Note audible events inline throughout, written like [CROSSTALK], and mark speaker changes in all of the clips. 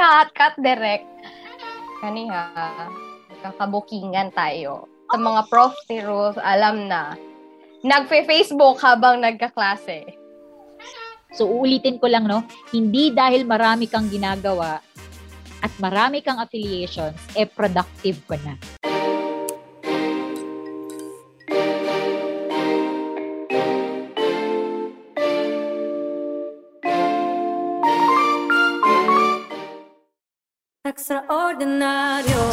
Speaker 1: cut, cut direct. Kaniha, kakabukingan tayo. Sa mga prof ni Ruth, alam na, nagfe-Facebook habang nagkaklase.
Speaker 2: So uulitin ko lang no, hindi dahil marami kang ginagawa at marami kang affiliations, eh productive ka na.
Speaker 3: Extraordinaryo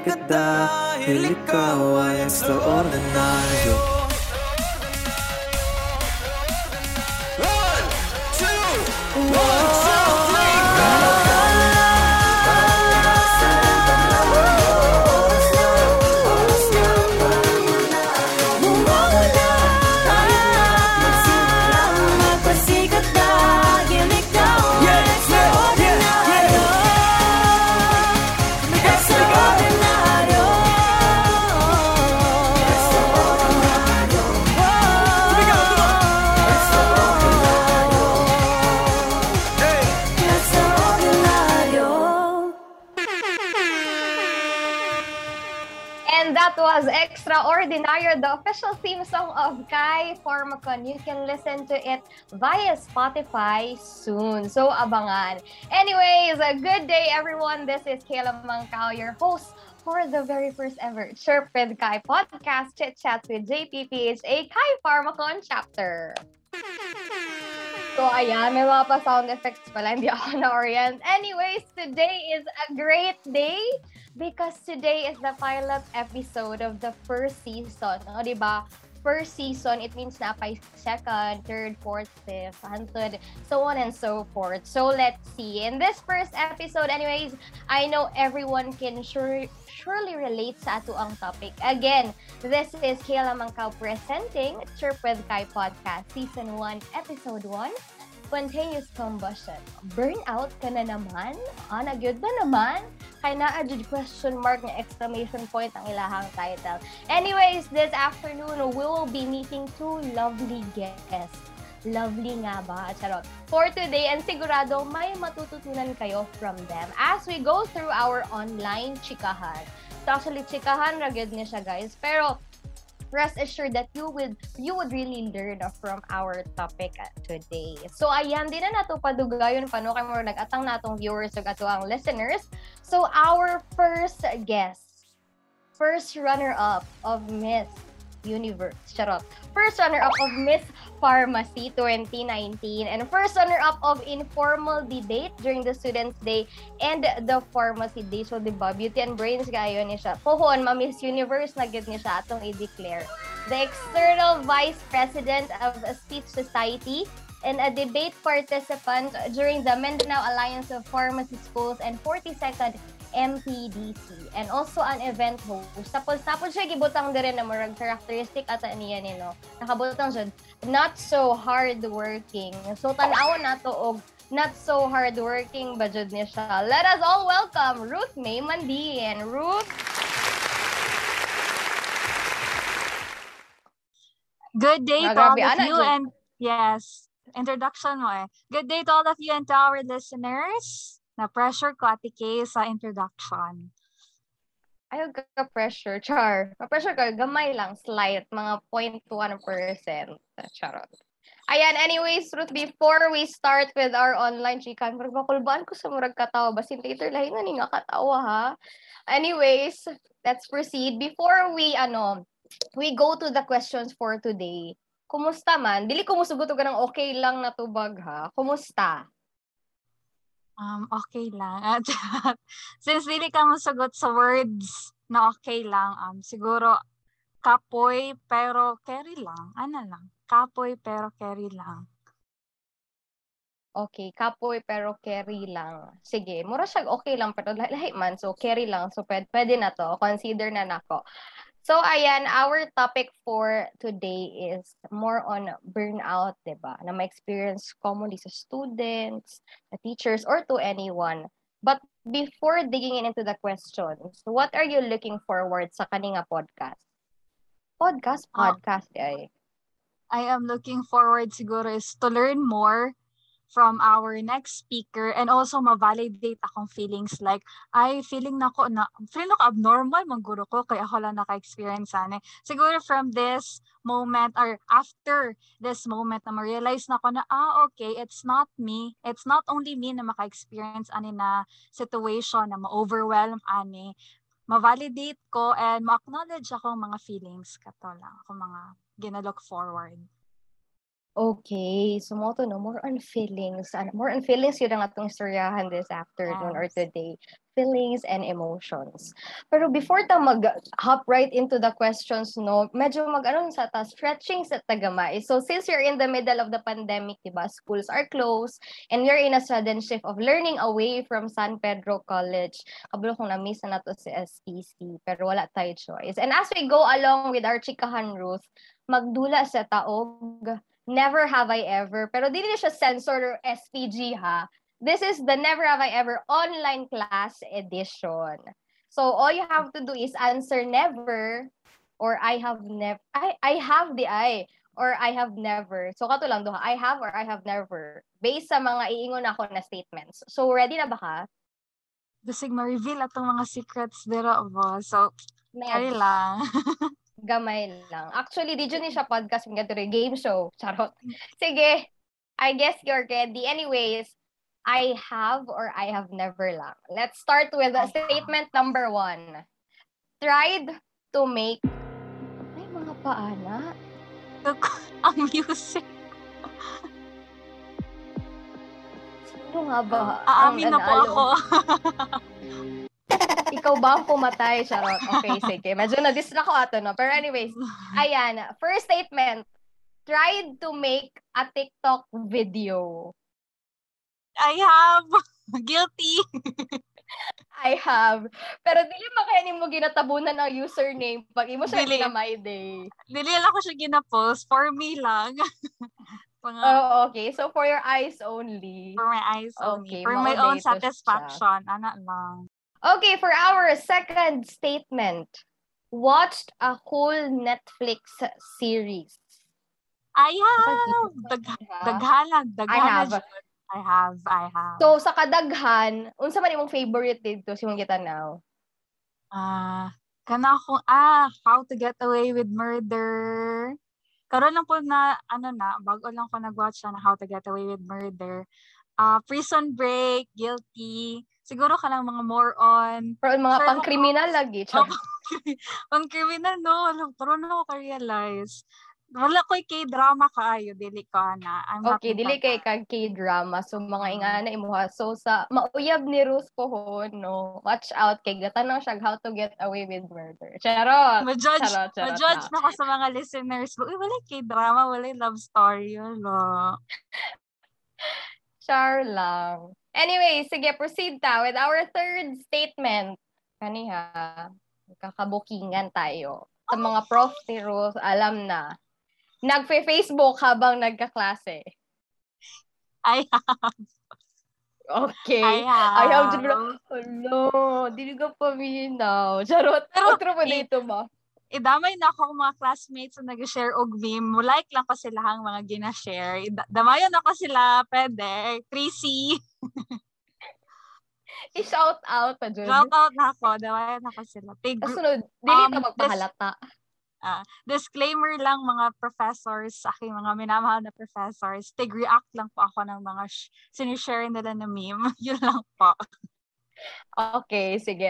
Speaker 3: Magpasikat dahil ikaw ay extraordinaryo
Speaker 1: Extraordinary, the official theme song of Kai Formacon. You can listen to it via Spotify soon. So, abangan. Anyways, a good day, everyone. This is Kayla Mangkao, your host for the very first ever Chirp with Kai podcast, Chit Chats with JPPHA Kai Pharmacon chapter. So, ayan, may mga pa-sound effects pala, hindi ako [LAUGHS] na-orient. Anyways, today is a great day because today is the pilot episode of the first season. O, di ba? First season, it means na pa second, third, fourth, fifth, hundred, so on and so forth. So let's see. In this first episode, anyways, I know everyone can sure surely relate sa ato ang topic. Again, this is Kayla Mangkaw presenting Chirp with Kai Podcast Season 1, Episode 1, spontaneous combustion. Burnout ka na naman? Ah, nagyod ba naman? Kaya na question mark na exclamation point ang ilahang title. Anyways, this afternoon, we will be meeting two lovely guests. Lovely nga ba? Charot. For today, and sigurado may matututunan kayo from them as we go through our online chikahan. So actually, chikahan, ragid niya siya guys. Pero rest assured that you would you would really learn from our topic today. So ayan din na nato padugayon pano kay mo nagatang natong viewers ug ato ang listeners. So our first guest, first runner up of Miss Universe. Charot. First runner-up of Miss Pharmacy 2019 and first runner-up of Informal Debate during the Students' Day and the Pharmacy Day. So, di ba? Beauty and Brains gayon ni siya. Pohon, ma-Miss Universe na ni siya atong i-declare. The external vice president of a Speech Society and a debate participant during the Mindanao Alliance of Pharmacy Schools and 42nd MPDC and also an event host. Tapos tapos siya gibutang dire na murag characteristic ata niya ni no. Nakabutang siya not so hard working. So tan-awon nato og not so hard working ba jud ni siya. Let us all welcome Ruth May Mandin. Ruth
Speaker 4: Good day to all of you and yes, introduction mo eh. Good day to all of you and to our listeners. Na-pressure ko, Ate Kay, sa introduction.
Speaker 1: Ayaw ka pressure, Char. Ma-pressure ka, gamay lang, slight, mga 0.1%. Charot. Ayan, anyways, Ruth, before we start with our online chikan, makulbaan ko sa murag katawa. Basin later, lahi nga ni nga katawa, ha? Anyways, let's proceed. Before we, ano, we go to the questions for today, kumusta man? Dili ko musugot ka ng okay lang na tubag, ha? Kumusta?
Speaker 4: Um, okay lang. At [LAUGHS] since dili ka masagot sa words na okay lang, um, siguro kapoy pero carry lang. Ano lang? Kapoy pero carry lang.
Speaker 1: Okay, kapoy pero carry lang. Sige, mura siya okay lang pero lahi man so carry lang so pwede, pwede na to. Consider na nako. So, ayan, our topic for today is more on burnout, di ba? Na ma-experience commonly sa students, sa teachers, or to anyone. But before digging into the questions, what are you looking forward sa kaninga podcast? Podcast?
Speaker 4: Ah.
Speaker 1: Podcast, ay.
Speaker 4: I am looking forward siguro is to learn more from our next speaker and also ma-validate akong feelings like ay feeling na ko na feeling ko abnormal mangguro ko kaya ako lang naka-experience sana. Siguro from this moment or after this moment na ma-realize na ko na ah okay it's not me. It's not only me na maka-experience ani na situation na ma-overwhelm ani. Ma-validate ko and ma-acknowledge ako mga feelings. Kato lang ako mga gina-look forward
Speaker 1: Okay, so mo to no, more on feelings. Ano, more on feelings yun ang atong istoryahan this afternoon or today. Feelings and emotions. Pero before ta mag-hop right into the questions, no, medyo mag-ano sa ta, stretching sa tagamay. So since you're in the middle of the pandemic, diba, schools are closed, and you're in a sudden shift of learning away from San Pedro College. Kabalo kong na-miss na to si SPC, pero wala tayo choice. And as we go along with our chikahan Ruth, magdula sa taog, Never Have I Ever. Pero di na siya censored or SPG ha. This is the Never Have I Ever online class edition. So all you have to do is answer never or I have never. I, I have the I or I have never. So kato lang duha, I have or I have never. Based sa mga iingon ako na statements. So ready na ba ka?
Speaker 4: Basig ma-reveal atong mga secrets dira ba so carry lang [LAUGHS]
Speaker 1: Gamay lang. Actually, di dyan ni siya podcast ng ganito rin, game show. Charot. Sige, I guess you're ready. Anyways, I have or I have never lang. Let's start with
Speaker 4: have.
Speaker 1: statement number one. Tried to make... Ay, mga paana. [LAUGHS]
Speaker 4: ang music
Speaker 1: Sino nga ba?
Speaker 4: aamin na po ako [LAUGHS]
Speaker 1: ikaw ba ang pumatay? Charot. Okay, sige. Medyo na-distract ko ato, no? Pero anyways, ayan. First statement. Tried to make a TikTok video.
Speaker 4: I have. [LAUGHS] Guilty.
Speaker 1: I have. Pero dili makayanin mo ginatabunan ang username pag imo siya
Speaker 4: Dili.
Speaker 1: ginamay day.
Speaker 4: Dili lang ko siya gina-post. For me lang. [LAUGHS] Mga,
Speaker 1: Oh, okay. So for your eyes only.
Speaker 4: for my eyes only.
Speaker 1: Okay,
Speaker 4: For my own satisfaction. Ana lang.
Speaker 1: Okay, for our second statement. Watched a whole Netflix series.
Speaker 4: I have. Dag daghanag.
Speaker 1: I
Speaker 4: Daghanag.
Speaker 1: have.
Speaker 4: jud. I have. I have.
Speaker 1: So sa kadaghan, unsa man imong favorite dito si mong gitanaw?
Speaker 4: Ah, kana ko ah, How to Get Away with Murder. Karon lang po na ano na, bago lang ko nag-watch na How to Get Away with Murder. Ah, Prison Break, Guilty. Siguro ka lang mga more on
Speaker 1: Pero mga
Speaker 4: Sherlock
Speaker 1: pang-kriminal lagi.
Speaker 4: Oh,
Speaker 1: Char.
Speaker 4: on criminal no, alam, pero ako ka-realize. Wala ko K-drama kaayo, dili ko na. I'm
Speaker 1: Okay, dili kay kag K-drama. So mga
Speaker 4: Mm.
Speaker 1: ingana imuha. So sa mauyab ni Ruth pohon, no. Watch out kay gatanang siya how to get away with murder. Charot.
Speaker 4: Ma-judge,
Speaker 1: Charot, charot
Speaker 4: ma-judge na ko sa mga listeners ko. Uy, wala K-drama, wala love story. Wala. [LAUGHS]
Speaker 1: Char lang. Anyway, sige, proceed ta with our third statement. Kaniha, kakabukingan tayo. Sa mga prof ni Ruth, alam na. Nagfe-Facebook habang nagkaklase.
Speaker 4: I have.
Speaker 1: Okay.
Speaker 4: I have.
Speaker 1: I have to Hello, dili ka paminaw. Charot.
Speaker 4: Pero,
Speaker 1: Otro mo dito ba?
Speaker 4: Idamay na ako mga classmates na nag-share og meme. Like lang ko sila ang mga gina-share. Damayan ako sila, pwede. Tracy. [LAUGHS]
Speaker 1: I-shout out pa dyan.
Speaker 4: Shout out na ako. Damayan ako sila. Gr-
Speaker 1: Kasunod, dili
Speaker 4: Um,
Speaker 1: ka magpahalata.
Speaker 4: disclaimer lang mga professors, aking mga minamahal na professors. Tig-react lang po ako ng mga sh- sinishare nila na meme. [LAUGHS] Yun lang po.
Speaker 1: Okay, sige.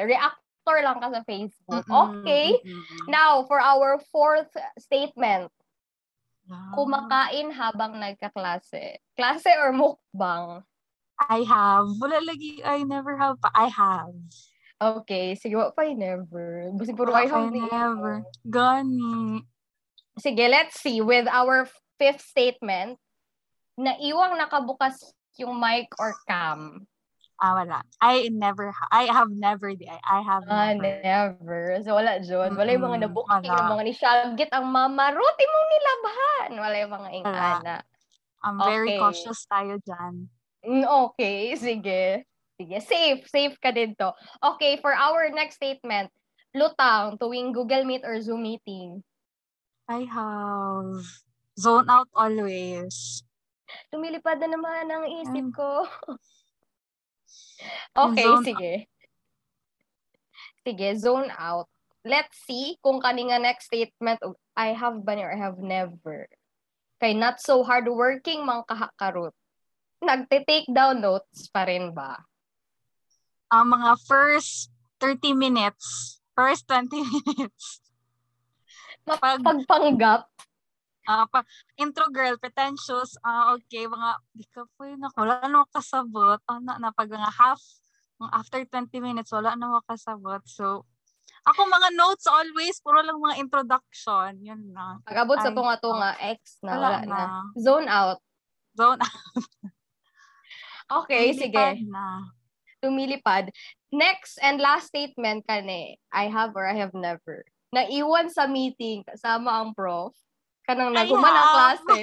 Speaker 1: Reactor lang ka sa Facebook. Okay. Now, for our fourth statement.
Speaker 4: Ah.
Speaker 1: Kumakain habang nagkaklase. Klase or mukbang?
Speaker 4: I have. Wala lagi, I never have pa. I have.
Speaker 1: Okay, sige. Wa pa never. Basta puro I have
Speaker 4: pa
Speaker 1: din.
Speaker 4: never. Gani.
Speaker 1: Sige, let's see. With our fifth statement, naiwang nakabukas yung mic or cam.
Speaker 4: Ah, wala. I never, ha- I have never, I, I have
Speaker 1: Ah,
Speaker 4: never.
Speaker 1: never. So, wala dyan. Wala yung mga nabuking,
Speaker 4: wala.
Speaker 1: mga nisyagit, ang mama, ruti mong nilabhan. Wala yung mga ingana.
Speaker 4: I'm very
Speaker 1: Okay.
Speaker 4: cautious tayo dyan.
Speaker 1: Mm, Okay, sige. Sige, safe. Safe ka din to. Okay, for our next statement, lutang tuwing Google Meet or Zoom meeting.
Speaker 4: I have zone out always.
Speaker 1: Lumilipad na naman ang isip
Speaker 4: Mm.
Speaker 1: ko. [LAUGHS] okay,
Speaker 4: Zone
Speaker 1: sige. Sige, zone out. Let's see kung kaninga next statement og I have ba or I have never. Kay not so hardworking mang kahakarot. Nagte-take down notes pa rin ba?
Speaker 4: Ang mga first 30 minutes, first 20 [LAUGHS] minutes, Pag-
Speaker 1: Pagpanggap.
Speaker 4: Ah pa, intro girl, pretentious, ah okay, mga, di ka po yun ako, wala na ako kasabot, ano, na pag mga half, after 20 minutes, wala na ako kasabot, so, ako mga notes always, puro lang mga introduction, yun na.
Speaker 1: Pag-abot sa tunga-tunga, X na,
Speaker 4: Wala
Speaker 1: wala,
Speaker 4: na.
Speaker 1: na. Zone out.
Speaker 4: Zone [LAUGHS]
Speaker 1: Okay, sige.
Speaker 4: Lilipad na.
Speaker 1: Lumilipad. Next and last statement kani, I have or I have never. Naiwan sa meeting kasama ang prof. Kanang
Speaker 4: I
Speaker 1: naguman ang klase.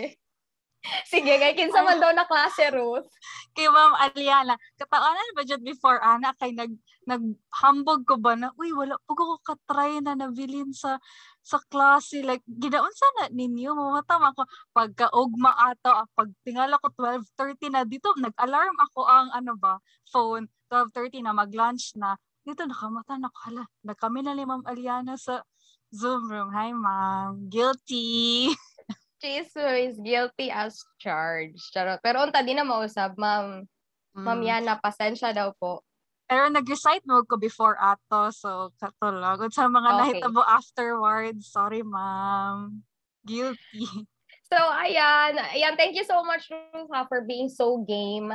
Speaker 1: [LAUGHS] Sige, kay kinsa man daw na klase, Ruth.
Speaker 4: kay Ma'am Aliana, kataanan ba dyan before, ana, kay nag, naghambog ko ba na, uy, wala po ko katry na nabilin sa sa klase. Like, ginaon sana ninyo, mamatama ko. Pagka-ugma ato, ah, pag tingala ko 12.30 na dito, nag-alarm ako ang, ano ba, phone, 12.30 na, mag-lunch na. Dito, nakamata na ko, hala, nagkami na ni Ma'am Aliana sa Zoom room. Hi, Ma'am. Guilty.
Speaker 1: Chisu is guilty as charged. Charot. Pero unta di na mausab, ma'am. Ma'am
Speaker 4: Mm.
Speaker 1: Yana, pasensya daw po.
Speaker 4: Pero nag-recite mo ko before ato, so katulog. At sa mga
Speaker 1: Okay.
Speaker 4: nahitabo afterwards, sorry ma'am. Guilty. [LAUGHS]
Speaker 1: So, ayan. Ayan, thank you so much, Ruth, ha, for being so game.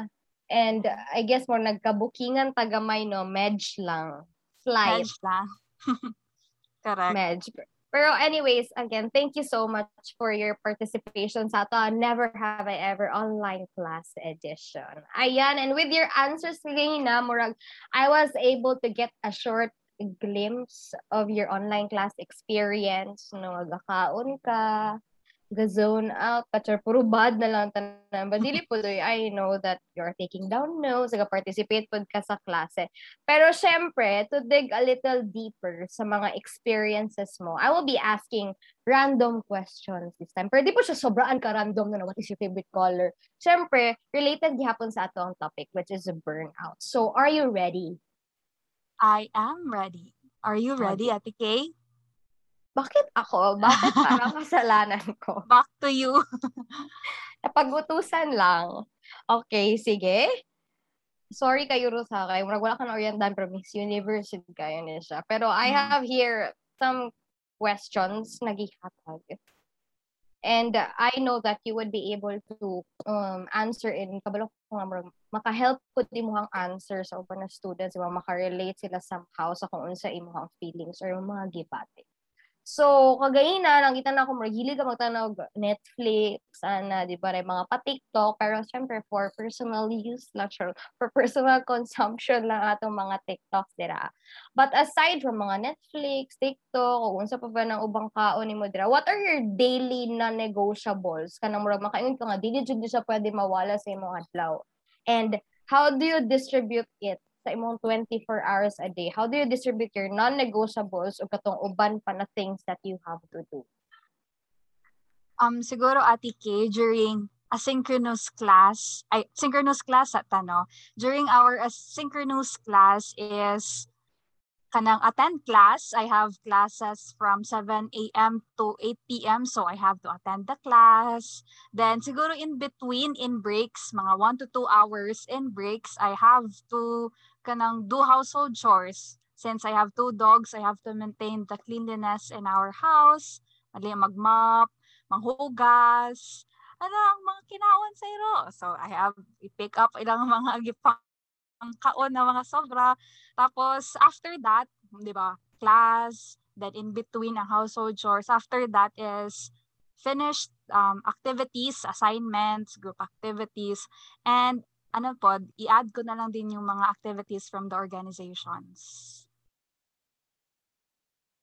Speaker 1: And I guess more nagkabukingan tagamay, no? Medj lang. Slight.
Speaker 4: Medj lang. [LAUGHS] Correct.
Speaker 1: Medj. Pero anyways, again, thank you so much for your participation sa ito. Never Have I Ever online class edition. Ayan, and with your answers na murag, I was able to get a short glimpse of your online class experience. No, gakaon ka, ga-zone out, kachar puro bad na lang tanan. But dili po doy, I know that you're taking down notes, participate po ka sa klase. Pero syempre, to dig a little deeper sa mga experiences mo, I will be asking random questions this time. Pero di po siya sobraan ka random na what is your favorite color. Syempre, related gihapon sa atong topic, which is burnout. So, are you ready?
Speaker 4: I am ready. Are you ready, Ate Kay?
Speaker 1: Bakit ako? Bakit parang [LAUGHS] kasalanan ko?
Speaker 4: Back to you. [LAUGHS]
Speaker 1: Napag-utusan lang. Okay, sige. Sorry kayo ro sa. Wala ka na orientan pero Miss Universe kayo niya siya. Pero I
Speaker 4: Mm.
Speaker 1: have here some questions na gihatag. And I know that you would be able to um, answer in kabalo ko nga maka-help ko di mo ang answer sa uban na students, diba? maka-relate sila somehow sa kung unsa imong feelings or mga gibate. So, kagayina, nakita na ako, mahilig ka magtanong Netflix, ana, di ba, rin mga pa-TikTok, pero syempre, for personal use lang, [LAUGHS] sure, for personal consumption lang atong mga TikToks, dira. But aside from mga Netflix, TikTok, o unsa pa ba ng ubang kaon ni mo dira, what are your daily non-negotiables? Kanang murag makaingon ko nga, dili jud siya pwede mawala sa imong adlaw. And how do you distribute it sa imong 24 hours a day? How do you distribute your non-negotiables o katong uban pa na things that you have to do?
Speaker 4: Um, siguro, Ate Kay, during asynchronous class, ay, synchronous class at ano, during our asynchronous class is kanang attend class. I have classes from 7 a.m. to 8 p.m. So I have to attend the class. Then siguro in between, in breaks, mga 1 to 2 hours in breaks, I have to kanang do household chores. Since I have two dogs, I have to maintain the cleanliness in our house. Mali magmop, manghugas, ano ang mga kinaon sa iro. So I have i-pick up ilang [LAUGHS] mga gipang kaon na mga sobra. Tapos after that, 'di ba? Class, then in between ang household chores. After that is finished um, activities, assignments, group activities, and ano po, i-add ko na lang din yung mga activities from the organizations.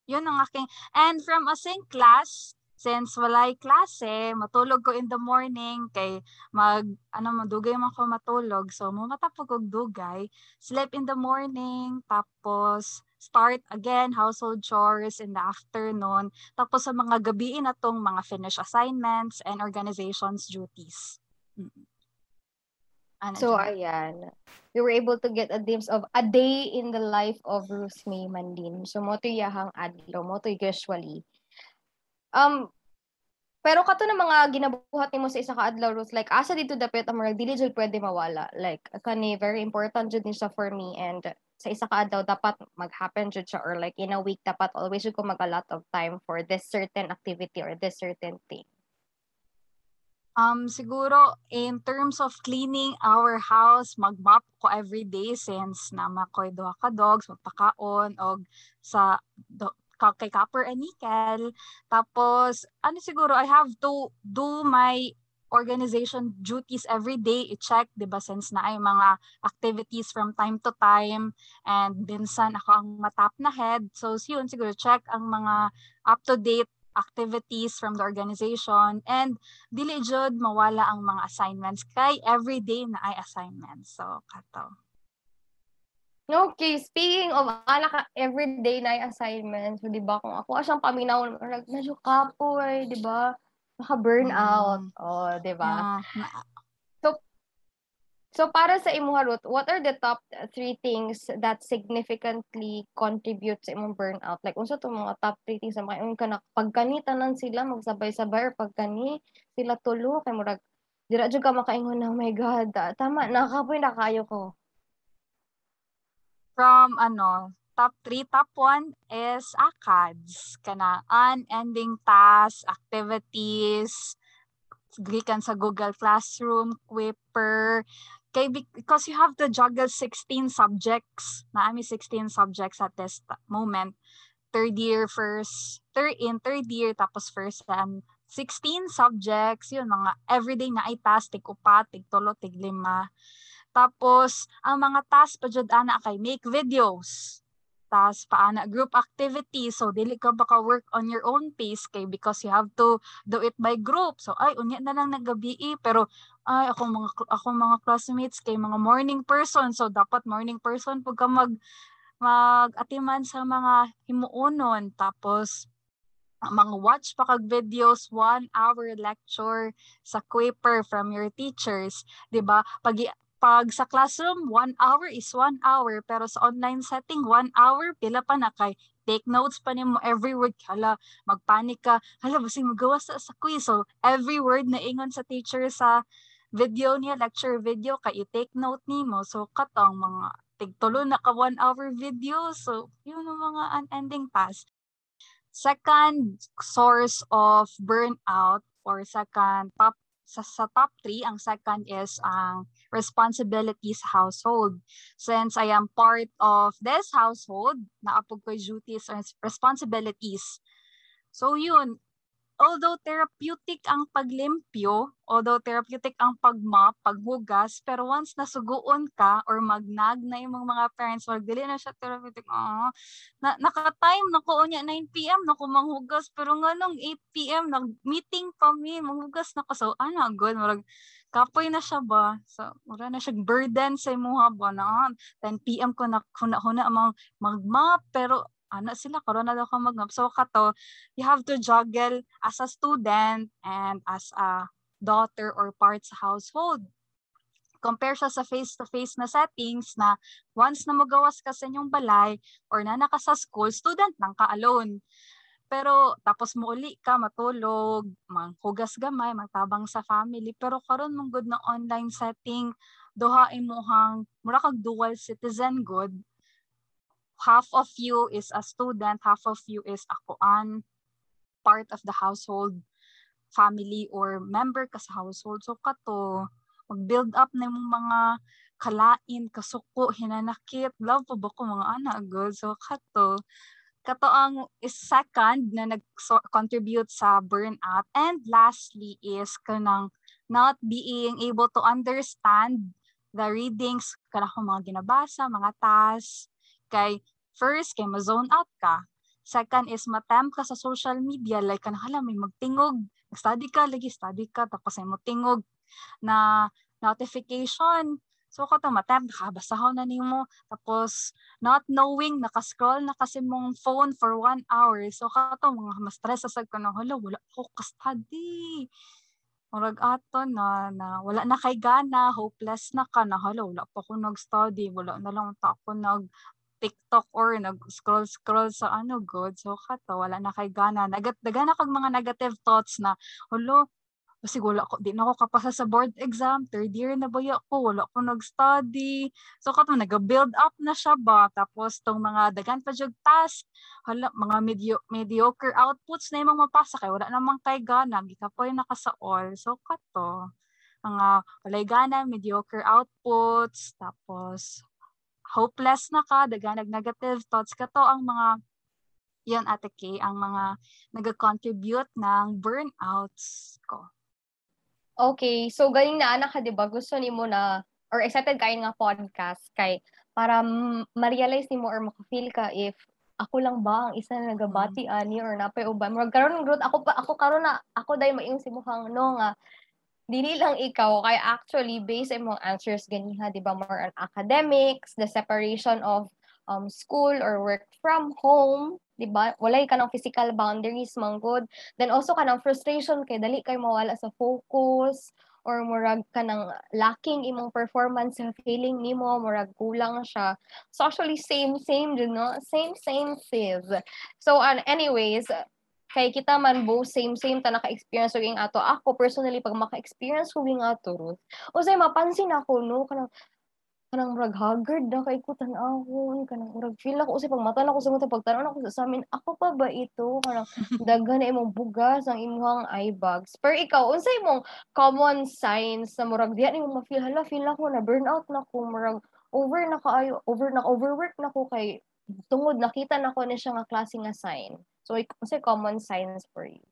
Speaker 4: Yun ang aking, and from async class, since walay klase, matulog ko in the morning, kay mag, ano, madugay man ko matulog. So, mumatapog og dugay, sleep in the morning, tapos start again household chores in the afternoon, tapos sa mga gabi na tong mga finish assignments and organizations duties. Mm. Ano
Speaker 1: So,
Speaker 4: dyan?
Speaker 1: ayan. We were able to get a glimpse of a day in the life of Ruth May Mandin. So, mo to yahang adlaw, mo to usually. Um, pero kato na mga ginabuhat nimo sa isa ka adlaw Ruth, like asa dito dapat ang mga dili jud pwede mawala. Like kani very important jud siya for me and sa isa ka adlaw dapat mag-happen jud siya or like in a week dapat always jud ko mag a lot of time for this certain activity or this certain thing.
Speaker 4: Um, siguro, in terms of cleaning our house, mag-mop ko every day since nama ko duha ka dogs, magpakaon, og sa do, kay copper and nickel. Tapos, ano siguro, I have to do my organization duties every day, i-check, di ba, since na ay mga activities from time to time, and minsan ako ang matap na head. So, yun, siguro, check ang mga up-to-date activities from the organization and dili jud mawala ang mga assignments kay everyday na ay assignments. So, kato.
Speaker 1: Okay, speaking of ala ka everyday na yung assignments, so, 'di ba? Kung ako asyang paminaw, like medyo kapoy, 'di ba? Naka-burnout.
Speaker 4: Mm.
Speaker 1: Oh, 'di ba?
Speaker 4: Yeah, na-
Speaker 1: So para sa imuha Ruth, what are the top three things that significantly contribute sa imong burnout? Like unsa to mga top three things na makaingon ka na pagkanitanan sila magsabay-sabay or pagkani sila tulo kay murag dira jud ka makaingon na oh my god, ah, tama na kapoy na kayo ko.
Speaker 4: From ano, top 3, top 1 is ACADS. Kana unending tasks, activities, gikan sa Google Classroom, Quipper, kay because you have to juggle 16 subjects. Na ami 16 subjects at this moment. Third year first third in third year tapos first um 16 subjects yun mga everyday na ay task tig upat tig tulo tig lima tapos ang mga task pa jud ana kay make videos. Tas paana group activity. So dili ka baka work on your own pace kay because you have to do it by group. So ay unya na lang nagabi pero ay ako mga ako mga classmates kay mga morning person. So dapat morning person pag ka mag mag-atiman sa mga himuonon tapos mga watch pa kag videos one hour lecture sa Quaper from your teachers 'di ba? Pag pag sa classroom, one hour is one hour. Pero sa online setting, one hour, pila pa na kay. Take notes pa nimo every word hala magpanik ka. Hala basing magawa sa, sa quiz. So every word na ingon sa teacher sa video niya lecture video kay i-take note nimo. So katong mga tigtulo na ka one hour video. So yun ang mga unending task. Second source of burnout or second top sa, sa top 3 ang second is ang responsibilities household. Since I am part of this household, naapog ko duties and responsibilities. So yun, although therapeutic ang paglimpyo, although therapeutic ang pagmap, paghugas, pero once nasuguon ka or magnag na yung mga parents, wag dili na siya therapeutic. Oh, na, naka-time na ko unya 9 p.m. na ko manghugas, pero nga nung 8 p.m. nag-meeting pa mi, manghugas na ko. So, ano, good, marag, kapoy na siya ba? So, wala na siya burden sa imuha ba na 10 p.m. ko na huna-huna mag magmap, pero ana sila karon na daw ka mag so kato you have to juggle as a student and as a daughter or part sa household compare siya sa face-to-face na settings na once na magawas ka sa inyong balay or na naka sa school, student lang ka alone. Pero tapos mo uli ka matulog, manghugas gamay, magtabang sa family. Pero karon mong good na online setting, duha imuhang mura kag dual citizen good half of you is a student, half of you is akuan, part of the household, family or member ka sa household. So kato, mag-build up na yung mga kalain, kasuko, hinanakit, love po ba ko mga anak good. So kato, kato ang is second na nag-contribute sa burnout. And lastly is kanang not being able to understand the readings, kanang mga ginabasa, mga tasks, kay first kay ma-zone out ka. Second is matempt ka sa social media like kan hala may magtingog, study ka lagi study ka tapos ay mo tingog na notification. So ka to matempt ka basahon na nimo tapos not knowing naka-scroll na kasi mong phone for one hour. So ka to mga ma-stress sa ka na hala wala ko ka-study murag ato na, na wala na kay gana, hopeless na ka na hala, wala pa ko nag-study, wala na lang ta ako nag TikTok or nag-scroll-scroll sa ano good. So kato, wala na kay gana. Nagat, dagana kag mga negative thoughts na, hulo, kasi wala ko, di na ako kapasa sa board exam, third year na ba ko, wala ko nag-study. So kato, nag-build up na siya ba? Tapos tong mga dagan pa jug task, hala, mga medio, mediocre outputs na yung mapasa kay wala namang kay gana, gikapoy na ka sa all. So kato, mga walay gana, mediocre outputs, tapos hopeless na ka, daganag negative thoughts ka to ang mga yan ate Kay, ang mga nag-contribute ng burnouts ko.
Speaker 1: Okay, so galing na anak ka, di ba? Gusto ni mo na, or excited kayo nga podcast kay para ma-realize ni mo or maka-feel ka if ako lang ba ang isa na nagabati mm. ani or napay uban. Murag karon growth ako pa ako karon na ako dai maing si mukhang no nga dili lang ikaw kay actually based imong answers ganiha di ba more on academics the separation of um school or work from home di ba? Walay ka ng physical boundaries manggod then also ka ng frustration kay dali kay mawala sa focus or murag ka ng lacking imong performance sa feeling nimo murag kulang siya. So actually same same din no same same sis so uh, anyways kay kita man both same same ta naka-experience og ato ako personally pag maka-experience ko ging ato Ruth usay mapansin ako no? Kanang kanang murag haggard na kay ko tan-awon kanang murag feel ako. Usay pag mata na ko sa mga pagtanaw ako sa amin ako pa ba ito? Kanang [LAUGHS] daghan na imong bugas ang imong eye bags. Per ikaw unsay imong common signs sa murag diha nimo ma-feel hala feel ako na burnout na ko murag over na kaayo over na overwork na ko kay tungod nakita na ko ni siya nga klase nga sign so unsay common signs for you.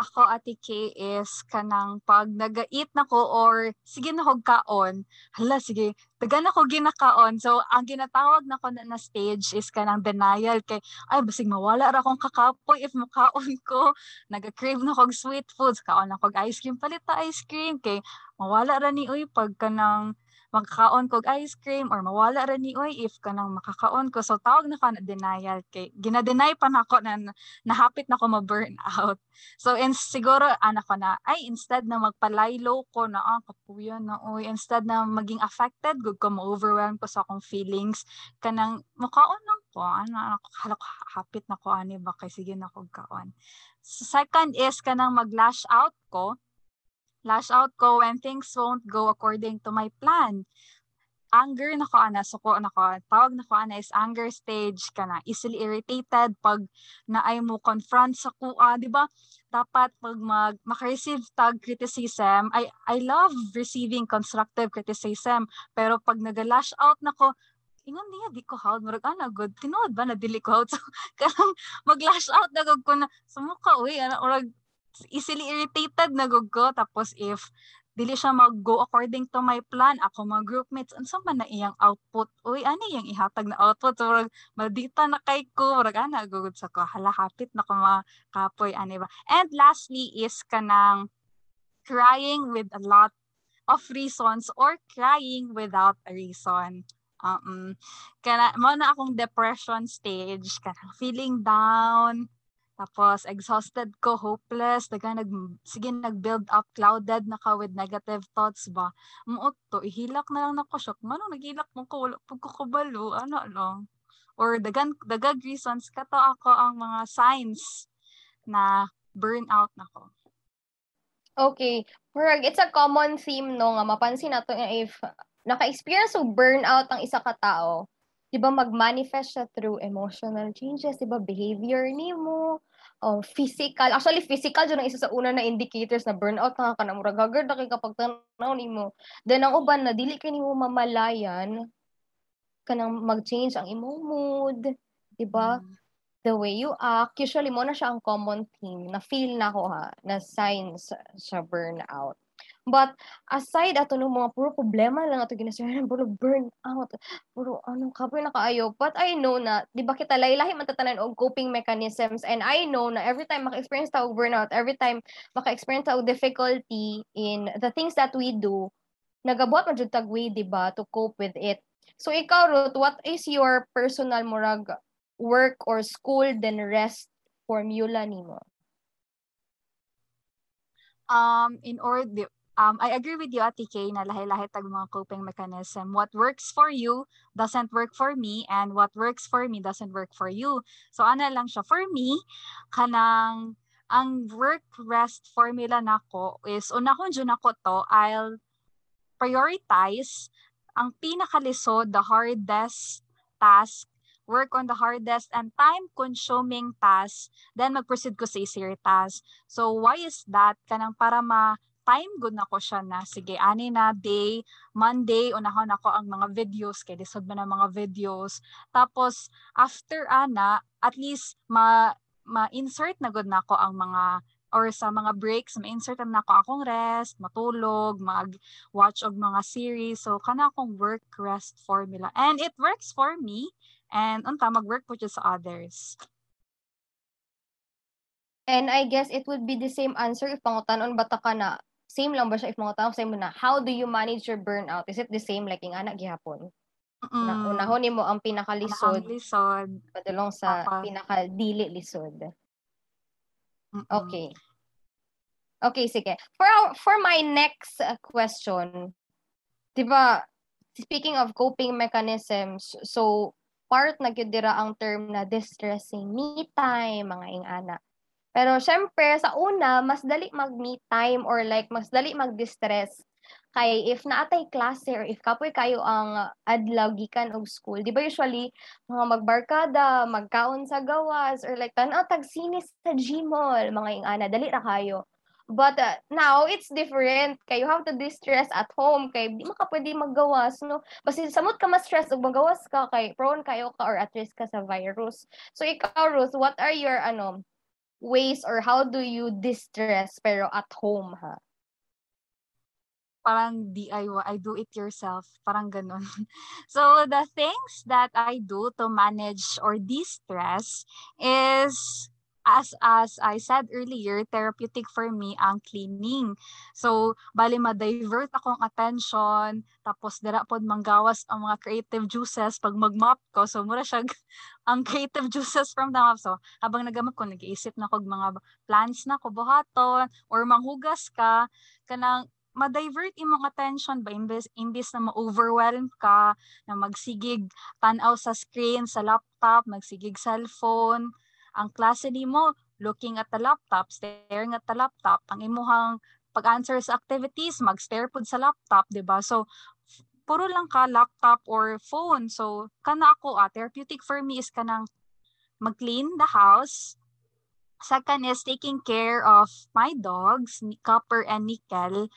Speaker 4: Ako ati K is kanang pag nagait na ko or sige na kog kaon. Hala sige taga na ko ginakaon so ang ginatawag na ko na, na stage is kanang denial kay ay basig mawala ra akong kakapoy if makaon ko. Naga-crave na kog sweet foods kaon na kog ice cream. Palit ta ice cream kay mawala ra ni uy pag kanang makakaon kog ice cream or mawala ra ni oy if kanang makakaon ko. So tawag na ka na denial kay gina-deny pa nako na nahapit na ko ma-burn out [LAUGHS] so and siguro anak ko na ay instead na magpalaylo ko na ah kapuya na oy instead na maging affected gud ko ma-overwhelm ko sa akong feelings kanang makaon lang ko ana ako halak hapit na ko ani ba kay sige na kog kaon. So second is kanang mag-lash out ko lash out ko when things won't go according to my plan. Anger na ko ana, suko na ko. Tawag na ko ana is anger stage ka na. Easily irritated pag naay mo confront sa kuha, di ba? Dapat pag mag maka-receive tag criticism, I I love receiving constructive criticism, pero pag nag-lash out na ko, ingon niya di ko hawd murag ana good tinuod ba na dili ko hawd [LAUGHS] so kanang mag-lash out na gud ko na sumuka uy ana murag easily irritated na gud tapos if dili siya mag-go according to my plan ako mga groupmates unsa man na iyang output? Uy ani yang ihatag na output? So, murag maldita na kay ko. Murag ana gud sa ko. Hala na ko kapoy ani ba? And lastly is kanang crying with a lot of reasons or crying without a reason. Um kana mo na akong depression stage. Kana feeling down tapos, exhausted ko, hopeless, daga nag, sige, nag-build up, clouded na ka with negative thoughts ba. Muot to, ihilak na lang na ko, shock. Manong nagilak mo ko, wala pag kabalo, ano lang. Or dagan, dagag reasons, kato ako ang mga signs na burnout na ko.
Speaker 1: Okay. Murag, it's a common theme, no, nga mapansin nato if naka-experience o burnout ang isa ka tao, di ba mag-manifest siya through emotional changes, di ba behavior ni mo, oh, physical. Actually, physical dyan ang isa sa una na indicators na burnout na ka na murag hagard na kapag tanaw nimo. Then ang uban na dili kay nimo mamalayan kanang mag-change ang imong mood, 'di ba? Mm. The way you act, usually mo na siya ang common theme na feel na ko ha, na signs sa burnout. But aside ato no mga puro problema lang ato ginasuyan, [LAUGHS] puro burn out, puro ano kapoy na kaayo. But I know na di ba kita lahi-lahi man tatanan og coping mechanisms and I know na every time maka-experience ta og burnout, every time maka-experience ta og difficulty in the things that we do, nagabuhat man jud tag di ba to cope with it. So ikaw Ruth, what is your personal murag work or school then rest formula nimo?
Speaker 4: Um, in order, um, I agree with you, Ate Kay, na lahi-lahi tag mga coping mechanism. What works for you doesn't work for me, and what works for me doesn't work for you. So, ana lang siya. For me, kanang ang work-rest formula nako is, una kong dyan ako to, I'll prioritize ang pinakalisod, the hardest task work on the hardest and time-consuming task, then mag-proceed ko sa easier task. So, why is that? Kanang para ma time good na ko siya na sige ani na day Monday unahon ako ang mga videos kay lisod man ang mga videos. Tapos after ana at least ma ma-insert na gud nako ang mga or sa mga breaks ma-insert na ako akong rest matulog mag-watch og mga series. So kana akong work rest formula. And it works for me and unta mag-work po sa others.
Speaker 1: And I guess it would be the same answer if pangutanon bata ka na same lang ba siya if mga tao say mo na how do you manage your burnout? Is it the same like ing anak gihapon? Mm. na unahon nimo ang pinakalisod.
Speaker 4: Lisod.
Speaker 1: Padulong sa Papa. pinakadili lisod. Mm-mm. okay. Okay sige. For our, for my next uh, question 'di ba speaking of coping mechanisms so part na gyud dira ang term na distressing me time mga ing anak pero syempre, sa una, mas dali mag-me time or like mas dali mag-distress kay if naatay klase or if kapoy kayo ang adlaw gikan og school di ba usually mga magbarkada magkaon sa gawas or like tan-aw tag sinis sa Gmall mga ingana dali ra kayo But uh, now, it's different. Kay you have to distress at home. Kay di maka pwede maggawas, no? Basta samot ka ma-stress ug magawas ka, kay prone kayo ka or at risk ka sa virus. So, ikaw, Ruth, what are your, ano, ways or how do you distress pero at home, ha?
Speaker 4: parang DIY, I do it yourself, parang ganun. [LAUGHS] So the things that I do to manage or de-stress is as as I said earlier, therapeutic for me ang cleaning. So, bali ma-divert akong attention, tapos dira pod manggawas ang mga creative juices pag mag-mop ko. So, mura siya [LAUGHS] ang creative juices from the mop. So, habang nagamap ko, nag-iisip na ko mga plants na ko buhaton or manghugas ka, kanang ma-divert imong attention ba imbes imbes na ma-overwhelm ka na magsigig tan-aw sa screen sa laptop magsigig cellphone ang klase nimo looking at the laptop, staring at the laptop, ang imuhang pag-answer sa activities, mag-stare pud sa laptop, 'di ba? So puro lang ka laptop or phone. So kana ako ah, therapeutic for me is kanang mag-clean the house. Second is taking care of my dogs, Copper and Nickel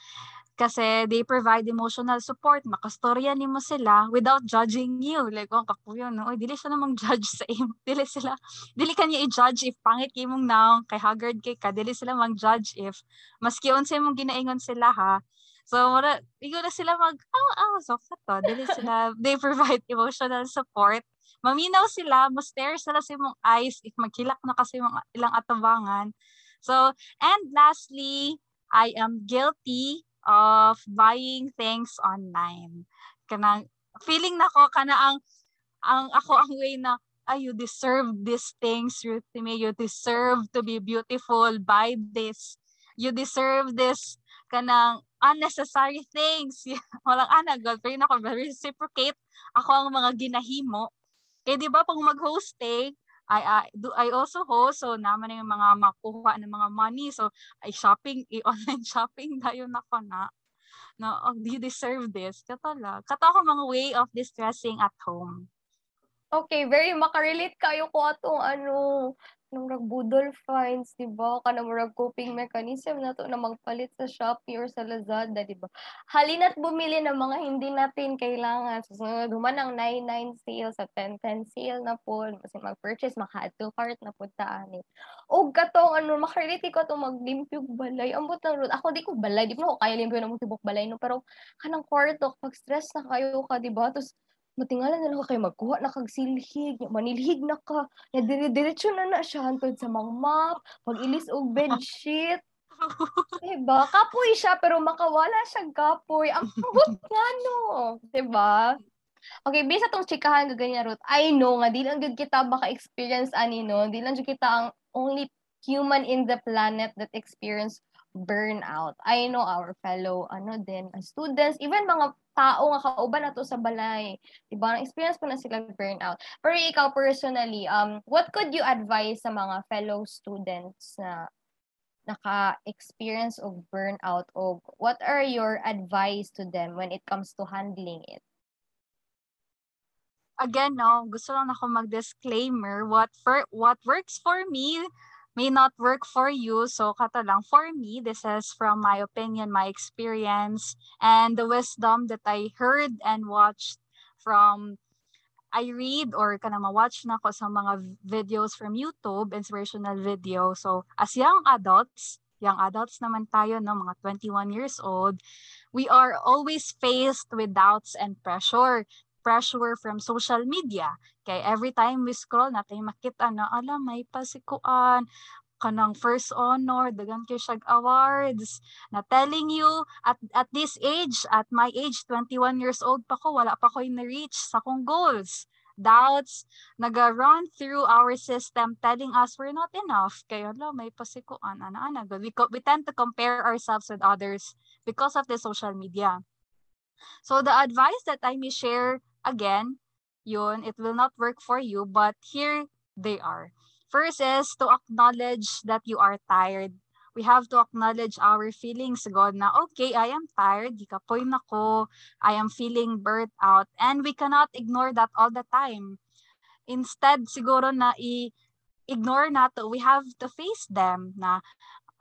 Speaker 4: kasi they provide emotional support makastorya nimo sila without judging you. Like oh kapuyo no? Oy dili sila namang judge sa imo [LAUGHS] dili sila dili kanya i-judge if pangit kay mong naong kay haggard kay ka. Dili sila mang judge if maski unsa imong ginaingon sila ha? So mura igo na sila mag oh oh so to? Dili sila [LAUGHS] they provide emotional support. Maminaw sila mo stare sila sa imong eyes if maghilak na kasi mga ilang atabangan. So and lastly I am guilty of buying things online. Kanang feeling nako kana ang ang ako ang way na ay you deserve these things Ruthie you deserve to be beautiful buy this. You deserve this kanang unnecessary things. [LAUGHS] Walang ana girlfriend ako. Reciprocate ako ang mga ginahimo. Kay di ba pag mag-hosting I, I do I also host so naman yung mga makuha ng mga money. So I shopping [LAUGHS] i-online shopping dayon na ko na. No oh, you deserve this. Katala kato ako mga way of distressing at home.
Speaker 1: Okay very makarelate kayo ko atong ano nung ragbudol fines, di ba? Kanang murag coping mechanism na to na magpalit sa Shopee or sa Lazada, di ba? Halina't bumili ng mga hindi natin kailangan. So, sunod human ang 99 sale sa 10-10 sale na po. Kasi mag-purchase, maka-add to cart na po taani. O katong ano, makarelate ko itong maglimpyog balay. Ambot ng road. Ako di ko balay. Di ko kaya limpyo ng tibok balay. No? Pero kanang kwarto, pag stress na kayo ka, di ba? Tapos matingalan na lang ka kay magkuha na kag silhig, manilhig na ka, ya dire-diretso na na siya hantod sa mga map, pag-ilis og bedsheet. [LAUGHS] diba? Kapoy siya, pero makawala siya kapoy. Ang hugot nga, no? Diba? Okay, based atong chikahan nga ganyan, Ruth, I know nga, di lang gud kita maka-experience ani, no? Di lang kita ang only human in the planet that experience burnout. I know our fellow ano din students, even mga tao nga kauban nato sa balay. Diba? Experience ko na sila burnout. Pero ikaw personally, um, what could you advise sa mga fellow students na naka-experience of burnout o what are your advice to them when it comes to handling it?
Speaker 4: Again, no, gusto lang ako mag-disclaimer. What for, what works for me may not work for you. So kata lang, for me, this is from my opinion, my experience, and the wisdom that I heard and watched from I read or kana ma-watch na ko sa mga videos from YouTube, inspirational video. So as young adults, young adults naman tayo, no, mga 21 years old, we are always faced with doubts and pressure pressure from social media. Kay every time we scroll natin makita na ala may pasikuan kanang first honor, dagan kay siya awards, na telling you at at this age, at my age 21 years old pa ko, wala pa ko na-reach sa kong goals. Doubts, naga-run through our system telling us we're not enough. Kaya lo, may pasikuan, ana-ana. We, we tend to compare ourselves with others because of the social media. So the advice that I may share again, yun, it will not work for you, but here they are. First is to acknowledge that you are tired. we have to acknowledge our feelings God na okay I am tired gikapoy na ko I am feeling burnt out and we cannot ignore that all the time instead siguro na i ignore nato we have to face them na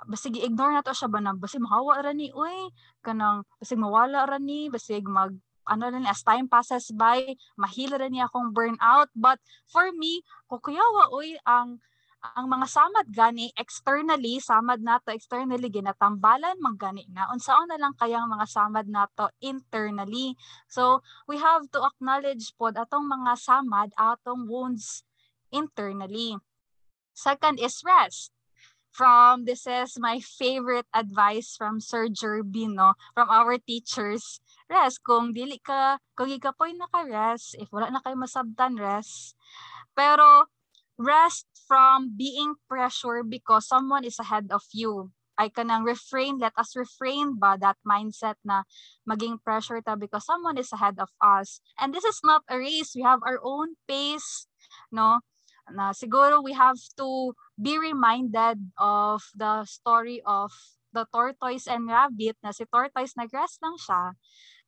Speaker 4: basig ignore nato siya ba na basig mahawa ra ni uy kanang basig mawala ra ni basig mag ano rin, as time passes by, mahila rin niya akong burnout. But for me, kukuyawa, uy, ang ang mga samad gani externally samad nato externally ginatambalan maggani na unsaon na lang kayang mga samad nato internally? So we have to acknowledge pod atong mga samad atong wounds internally. Second is rest from this is my favorite advice from Sir Jerbino from our teachers rest. Kung dili ka, kung ikapoy na ka rest, if wala na kayo masabtan rest. Pero rest from being pressure because someone is ahead of you. I kanang refrain, let us refrain ba that mindset na maging pressure ta because someone is ahead of us. And this is not a race. We have our own pace, no? Na siguro we have to be reminded of the story of the tortoise and rabbit na si tortoise nag-rest lang siya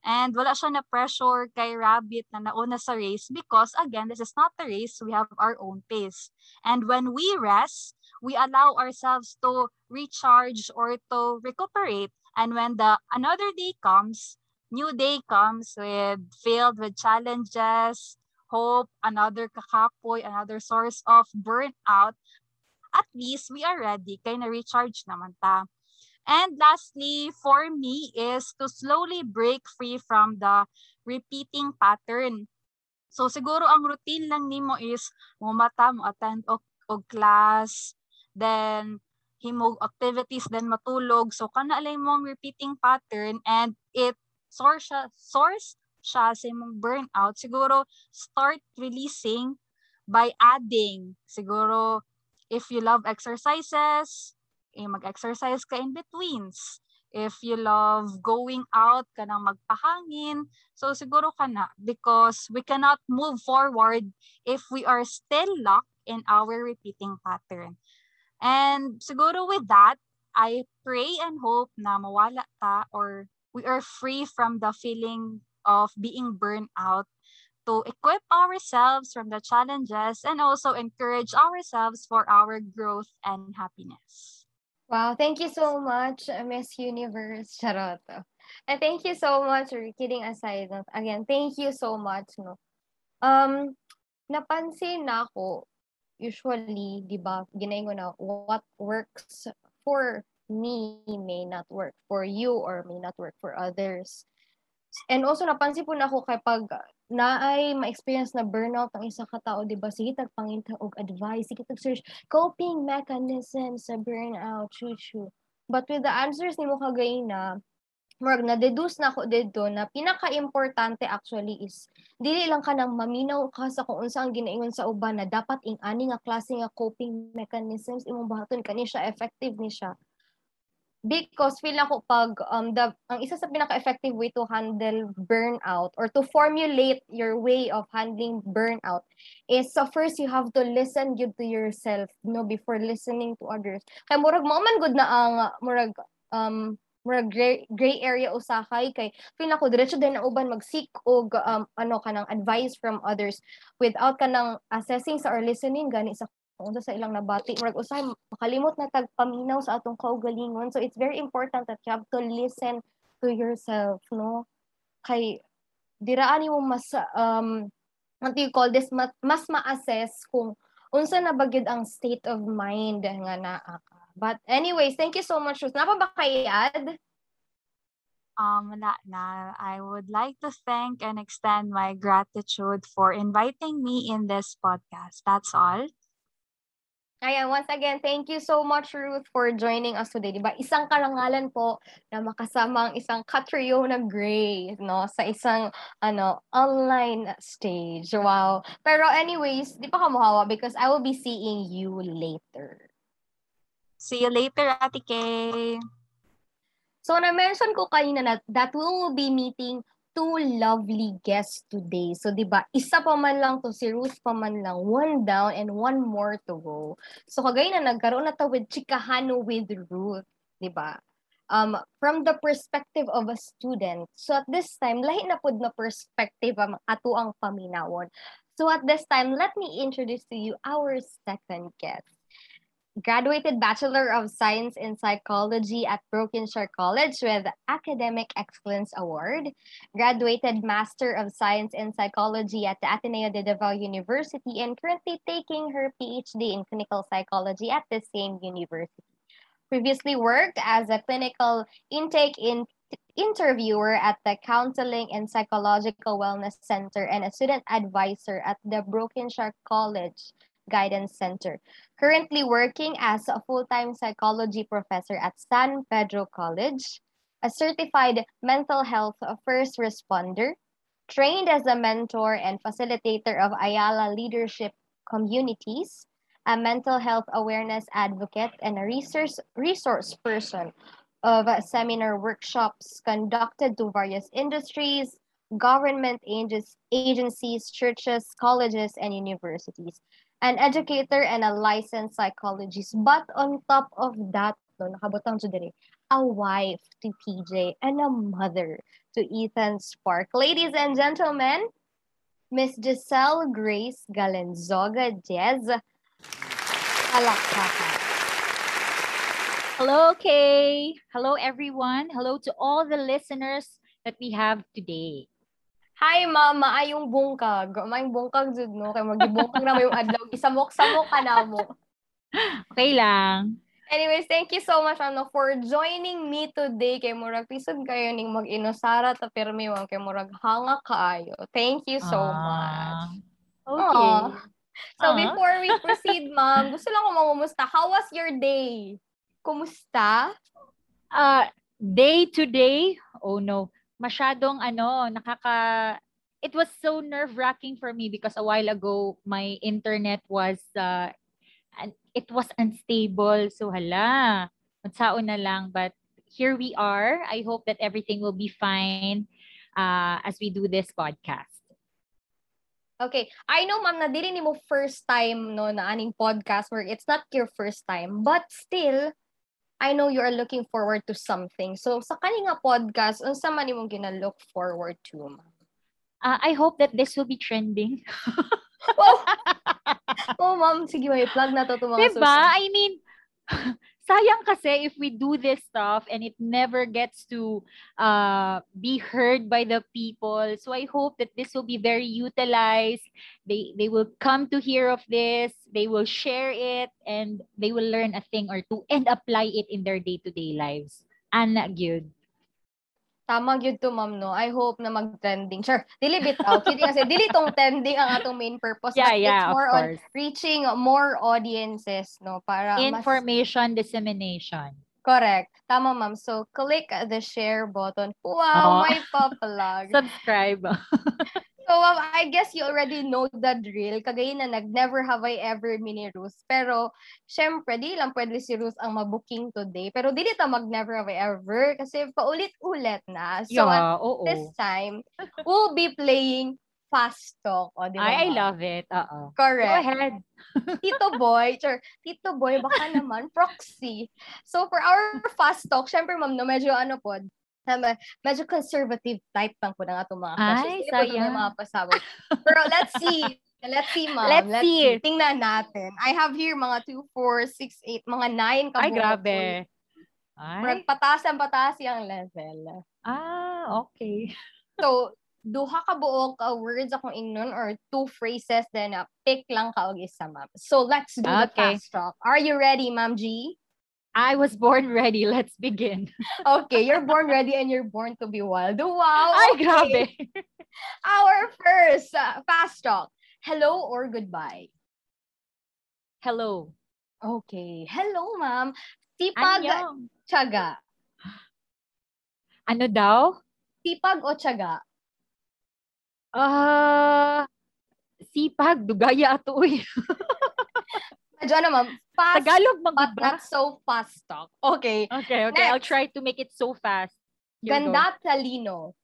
Speaker 4: And wala siya na pressure kay Rabbit na nauna sa race because again, this is not a race. We have our own pace. And when we rest, we allow ourselves to recharge or to recuperate. And when the another day comes, new day comes with filled with challenges, hope, another kakapoy, another source of burnout, at least we are ready kay na recharge naman ta. And lastly, for me, is to slowly break free from the repeating pattern. So siguro ang routine lang nimo is mumata, mo attend og, og class, then himog activities, then matulog. So kana alay mo ang repeating pattern and it source source siya sa imong burnout. Siguro start releasing by adding. Siguro if you love exercises, eh, mag-exercise ka in betweens. If you love going out, ka nang magpahangin, so siguro ka na because we cannot move forward if we are still locked in our repeating pattern. And siguro with that, I pray and hope na mawala ta or we are free from the feeling of being burned out to equip ourselves from the challenges and also encourage ourselves for our growth and happiness.
Speaker 1: Wow, thank you so much, uh, Miss Universe. [LAUGHS] Charot. And thank you so much, or kidding aside, again, thank you so much. No? Um, napansin na ako, usually, di ba, ginayin na, what works for me may not work for you or may not work for others. And also, napansin po na ako kapag na ay ma-experience na burnout ang isa ka tao, di ba? Sige, tagpanginta og advice, sige, tag-search coping mechanisms sa burnout, choo But with the answers ni mo kagay na, murag na deduce na ako dito na pinaka-importante actually is dili lang ka nang maminaw ka sa kung unsa ang ginaingon sa uban na dapat ing ani nga klase nga coping mechanisms. Imong bahaton kani siya effective ni because feel ako pag um the ang isa sa pinaka-effective way to handle burnout or to formulate your way of handling burnout is so first you have to listen good to yourself no before listening to others. Kay murag mo man good na ang murag um murag gray, gray area usakay kay feel ako diretso din na uban mag-seek og um, ano kanang advice from others without kanang assessing sa or listening gani sa unsa sa ilang nabati. Murag usay makalimot na tag paminaw sa atong kaugalingon. So it's very important that you have to listen to yourself no? Kay diraan mo mas um what you call this? Mas, mas ma-assess kung unsa na bagid ang state of mind nga naa ka. But anyways thank you so much Rose napa ba kay add
Speaker 4: um, na, na, I would like to thank and extend my gratitude for inviting me in this podcast. That's all.
Speaker 1: Ayan, once again, thank you so much, Ruth, for joining us today. Diba? Isang karangalan po na makasama ang isang katrio na gray no? sa isang ano online stage. Wow. Pero anyways, di pa kamuhawa because I will be seeing you later.
Speaker 4: See you later, Ate Kay.
Speaker 1: So, na-mention ko kanina na that we will be meeting two lovely guests today. So, di ba, isa pa man lang to, si Ruth pa man lang, one down and one more to go. So, kagaya na nagkaroon na to with Chikahano with Ruth. di ba? Um, from the perspective of a student. So at this time, lahi na pud na perspective ang ato ang paminawon. So at this time, let me introduce to you our second guest. Graduated Bachelor of Science in Psychology at Brokenshire College with Academic Excellence Award. Graduated Master of Science in Psychology at the Ateneo de Davao University and currently taking her PhD in Clinical Psychology at the same university. Previously worked as a clinical intake in interviewer at the Counseling and Psychological Wellness Center and a student advisor at the Brokenshire College Guidance Center. Currently working as a full-time psychology professor at San Pedro College, a certified mental health first responder, trained as a mentor and facilitator of Ayala leadership communities, a mental health awareness advocate, and a resource, resource person of seminar workshops conducted to various industries, government agencies, churches, colleges, and universities. An educator and a licensed psychologist. But on top of that, no, nakabutang to dire, a wife to PJ and a mother to Ethan Spark. Ladies and gentlemen, Miss Giselle Grace Galenzoga Jez. Palakpakan.
Speaker 2: Hello, Kay. Hello, everyone. Hello to all the listeners that we have today.
Speaker 1: Hi, ma'am. Maayong bungkag. Maayong bungkag, jud no? Kay magibungkag na mo yung adlaw. Isamok-samok ka na mo.
Speaker 2: Okay lang.
Speaker 1: Anyways, thank you so much ano for joining me today kay murag pisod kayo ning mag-inusara ta permi ma'am kay murag hanga kaayo. Thank you so much.
Speaker 2: Ah, Okay.
Speaker 1: Aw. So
Speaker 2: Ah.
Speaker 1: before we proceed, ma'am, gusto lang ko mamumusta. How was your day? Kumusta?
Speaker 2: Uh, day to day, oh no, masyadong ano, nakaka... It was so nerve-wracking for me because a while ago, my internet was, uh, it was unstable. So hala, magsaon na lang. But here we are. I hope that everything will be fine uh, as we do this podcast.
Speaker 1: Okay. I know, ma'am, na dili ni mo first time no na aning podcast where it's not your first time, but still, I know you are looking forward to something. So, sa kani nga podcast, unsa man imong gina-look forward to?
Speaker 2: Uh, I hope that this will be trending.
Speaker 1: Wow! [LAUGHS] oh, ma'am, sige, may plug na to to mga
Speaker 2: Diba? I mean, [LAUGHS] sayang kasi if we do this stuff and it never gets to uh, be heard by the people. So I hope that this will be very utilized. They they will come to hear of this. They will share it and they will learn a thing or two and apply it in their day-to-day lives. Ana gyud.
Speaker 1: Tama gyud to, ma'am, no? I hope na mag-trending. Sure, dili bitaw. Kidding kasi, dili tong trending ang atong main purpose.
Speaker 2: Yeah,
Speaker 1: but
Speaker 2: yeah,
Speaker 1: it's more on reaching more audiences, no? Para mas
Speaker 2: Information dissemination.
Speaker 1: Correct. Tama, ma'am. So, click the share button. Wow,
Speaker 2: Oh.
Speaker 1: may papalag. [LAUGHS]
Speaker 2: Subscribe. [LAUGHS]
Speaker 1: so, ma'am, I guess you already know the drill. Kagaya na nag-never have I ever mini Rus. Pero, syempre, di lang pwede si Rus ang mabuking today. Pero, di ta mag-never have I ever kasi paulit-ulit na. So, at
Speaker 2: yeah, oo.
Speaker 1: this time, we'll be playing fast talk. O, di ba,
Speaker 2: I, I love it. Oo. Go
Speaker 1: Correct.
Speaker 2: ahead. [LAUGHS]
Speaker 1: Tito Boy, sure, Tito Boy, baka naman, proxy. So, for our fast talk, syempre, ma'am, no, medyo ano po, na me- medyo conservative type lang po ng atong mga questions.
Speaker 2: Ay, sayang.
Speaker 1: mga pasabog. Pero let's see. Let's see, ma'am.
Speaker 2: Let's see.
Speaker 1: Tingnan natin. I have here mga 2, 4, 6, 8, mga 9
Speaker 2: Ay, grabe. Ay.
Speaker 1: Pataas ang pataas yung level.
Speaker 2: Ah, okay. [LAUGHS]
Speaker 1: So, duha ka buok uh, words akong ingnon or two phrases then uh, pick lang ka og isa ma'am. So let's do the
Speaker 2: Okay.
Speaker 1: fast talk. Are you ready, Ma'am G?
Speaker 2: I was born ready. [LAUGHS] Let's begin.
Speaker 1: Okay, you're born ready and you're born to be wild. Wow.
Speaker 2: Ay,
Speaker 1: okay.
Speaker 2: grabe.
Speaker 1: Our first uh, fast talk. Hello or goodbye?
Speaker 2: Hello.
Speaker 1: Okay. Hello, ma'am. Sipag,
Speaker 2: Annyeong.
Speaker 1: tiyaga.
Speaker 2: Ano daw?
Speaker 1: Sipag o tiyaga?
Speaker 2: Ah, sipag, dugaya ato uy. [LAUGHS]
Speaker 1: Medyo ano, ma'am? Fast,
Speaker 2: Tagalog
Speaker 1: but
Speaker 2: mag
Speaker 1: not so fast talk. Okay.
Speaker 2: Okay, okay. I'll
Speaker 1: Next.
Speaker 2: try to make it so fast. Here.
Speaker 1: Ganda, talino.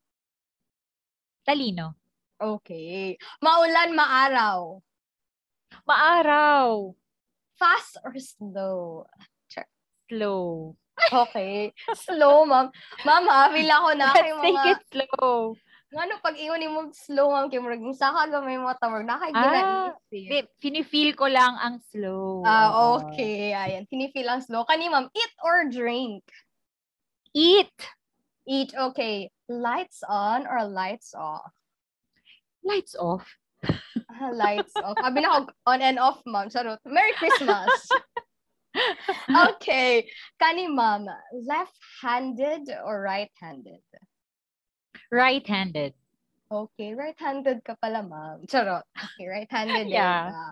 Speaker 2: Talino.
Speaker 1: Okay. Maulan, maaraw.
Speaker 2: Maaraw.
Speaker 1: Fast or slow?
Speaker 2: Slow.
Speaker 1: Okay. Slow, ma'am. Ma'am, ha, feel ako na kay
Speaker 2: Let's take
Speaker 1: mga...
Speaker 2: it slow.
Speaker 1: Ano, pag ingon mo slow, ma'am, kay murag, saka gamay mo tamag, nakaginaisip.
Speaker 2: Di, finifeel ko lang ang slow.
Speaker 1: Ah, okay. Ayan, pinifeel ang slow. Kani, ma'am, eat or drink?
Speaker 2: Eat.
Speaker 1: Eat, okay. Lights on or lights off?
Speaker 2: Lights off.
Speaker 1: Ah, lights off. Sabi na on and off, ma'am. Charot. Merry Christmas! [LAUGHS] okay. Kani, ma'am, left-handed or right-handed?
Speaker 2: Right-handed.
Speaker 1: Okay, right-handed ka pala, ma'am. Charot. Okay, right-handed [LAUGHS]
Speaker 2: Yeah.
Speaker 1: ka.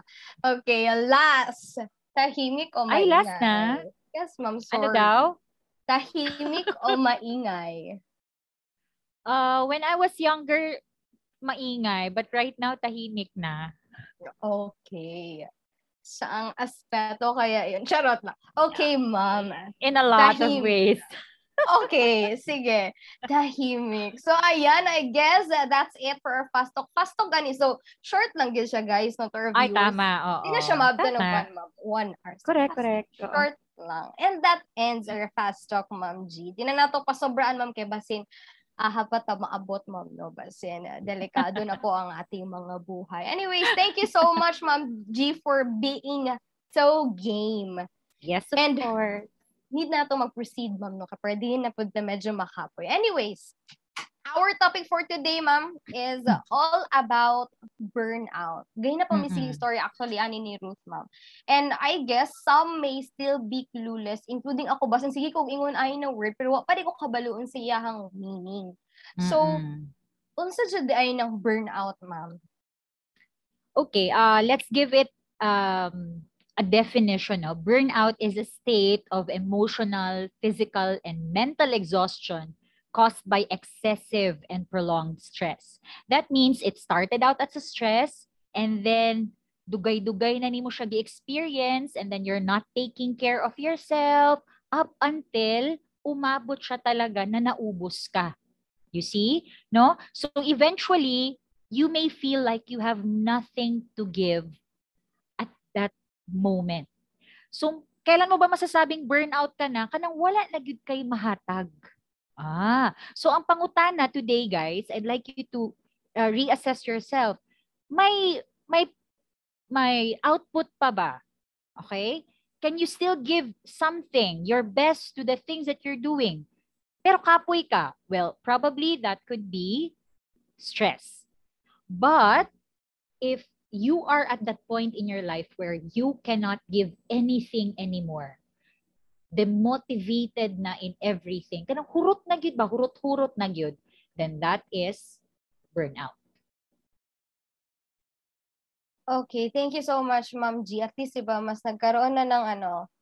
Speaker 1: Okay, last. Tahimik o
Speaker 2: Ay,
Speaker 1: maingay?
Speaker 2: last na?
Speaker 1: Yes, ma'am. Sorry.
Speaker 2: Ano daw?
Speaker 1: Tahimik o [LAUGHS] maingay?
Speaker 2: Uh, when I was younger, maingay. But right now, tahimik na.
Speaker 1: Okay. Saang aspeto kaya yun? Charot lang. Okay, ma'am.
Speaker 2: In a lot of
Speaker 1: Tahim-
Speaker 2: ways.
Speaker 1: Okay, sige. Tahimik. So, ayan, I guess that that's it for our fast talk. Fast talk gani. So, short lang din siya, guys, no, to our
Speaker 2: Ay, tama. Oo.
Speaker 1: Hindi na siya mabda ng one, ma'am. One hour. So,
Speaker 2: Correct, correct. Oo.
Speaker 1: Short lang. And that ends our fast talk, ma'am G. Di na nato pasobraan, ma'am, kay Basin. Ah, hapat ta maabot, ma'am, no? Basin, ah, delikado na po ang ating mga buhay. Anyways, thank you so much, ma'am G, for being so game.
Speaker 2: Yes, of
Speaker 1: And-
Speaker 2: course.
Speaker 1: Need na to mag-proceed, ma'am, no? Kapag di na po na medyo makapoy. Anyways, our topic for today, ma'am, is all about burnout. Ganyan na po may
Speaker 2: Mm-mm.
Speaker 1: story actually ani ni Ruth, ma'am. And I guess some may still be clueless, including ako. Basin sige kong ingon ay na word, pero wa pa ko kabaluon sa iyahang meaning. So,
Speaker 2: Mm-mm.
Speaker 1: unsa jud ay ng burnout, ma'am?
Speaker 2: Okay, uh, let's give it um, a definition. No? Burnout is a state of emotional, physical, and mental exhaustion caused by excessive and prolonged stress. That means it started out as a stress and then dugay-dugay na nimo siya gi-experience and then you're not taking care of yourself up until umabot siya talaga na naubos ka. You see? No? So eventually, you may feel like you have nothing to give moment. So, kailan mo ba masasabing burnout ka na? Kanang wala na gyud kay mahatag. Ah, so ang pangutana today, guys, I'd like you to uh, reassess yourself. May may may output pa ba? Okay? Can you still give something, your best to the things that you're doing? Pero kapoy ka. Well, probably that could be stress. But if you are at that point in your life where you cannot give anything anymore, demotivated na in everything, kanang hurot na gyud ba, hurot-hurot na gyud, then that is burnout.
Speaker 1: Okay, thank you so much, Ma'am G. At least, diba, mas nagkaroon na ng ano,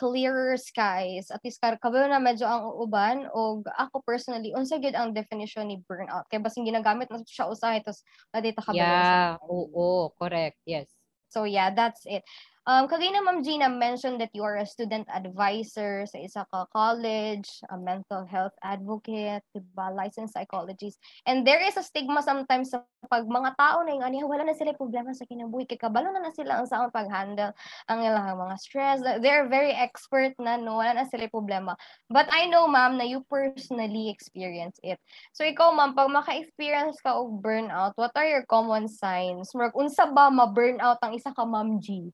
Speaker 1: clearer skies. At least, kar kabalo na medyo ang uban. O ako personally, unsa gyud ang definition ni burnout. Kaya basing ginagamit na siya usahay, tapos nadita kabalo.
Speaker 2: Yeah,
Speaker 1: sa-
Speaker 2: oo, correct, yes.
Speaker 1: So yeah, that's it. Um, kagaya na Ma'am Gina mentioned that you are a student advisor sa isa ka college, a mental health advocate, diba, licensed psychologist. And there is a stigma sometimes sa pag mga tao na yung aniya, wala na sila problema sa kinabuhi, kay kabalo na na sila ang saong pag-handle ang ilang mga stress. They're very expert na, no? Wala na sila problema. But I know, ma'am, na you personally experience it. So ikaw, ma'am, pag maka-experience ka og burnout, what are your common signs? Unsa ba ma-burnout ang isa ka ma'am G?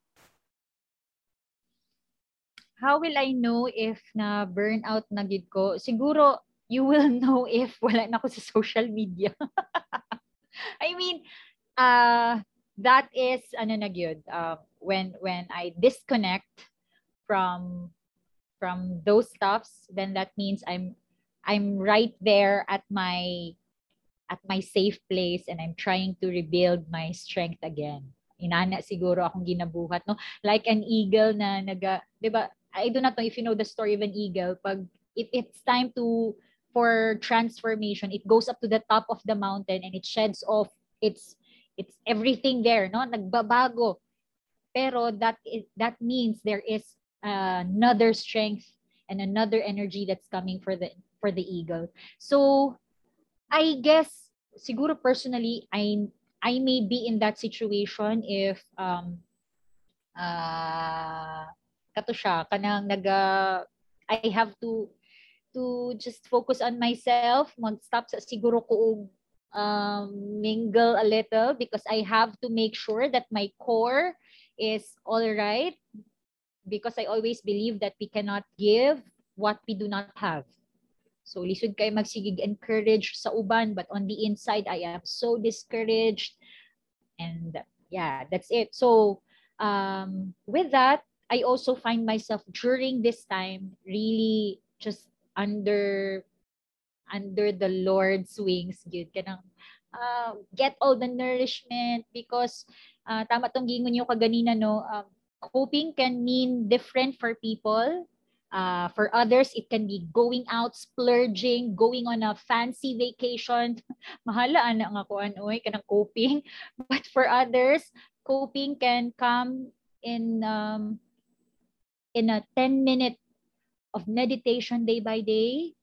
Speaker 2: How will I know if na burnout na gid ko? Siguro you will [LAUGHS] know if wala na ako sa social media. [LAUGHS] I mean, uh, that is ano na gyud, uh, when when I disconnect from from those stuffs, then that means I'm I'm right there at my at my safe place and I'm trying to rebuild my strength again. Inana siguro akong ginabuhat, no? Like an eagle na naga, 'di ba? I do not know if you know the story of an eagle. Pag it, it's time to for transformation, it goes up to the top of the mountain and it sheds off its it's everything there, no? Nagbabago. Pero that is, that means there is another strength and another energy that's coming for the for the eagle. So I guess siguro personally I I may be in that situation if um uh kato siya kanang naga I have to to just focus on myself, mag-stop sa siguro ko um, mingle a little because I have to make sure that my core is all right because I always believe that we cannot give what we do not have. So lisod kay magsigig encourage sa uban but on the inside I am so discouraged and yeah, that's it. So um, with that, I also find myself during this time really just under under the Lord's wings gyud kanang uh, get all the nourishment because uh, tama tong gingon niyo kaganina no? Um, coping can mean different for people. Uh, for others it can be going out splurging going on a fancy vacation. [LAUGHS] Mahala ana nga ko anoy kanang coping. [LAUGHS] But for others coping can come in um, in a 10 minute of meditation day by day.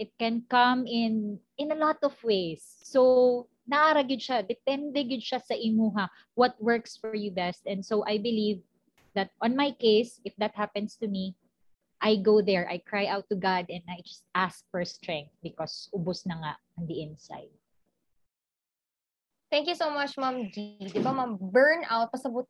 Speaker 2: It can come in in a lot of ways. So, naara gyud siya, depende gyud siya sa imuha what works for you best. And so I believe that on my case, if that happens to me, I go there, I cry out to God and I just ask for strength because ubos na nga on the inside.
Speaker 1: Thank you so much, Ma'am G. Di ba, ma'am, burnout, pasabot,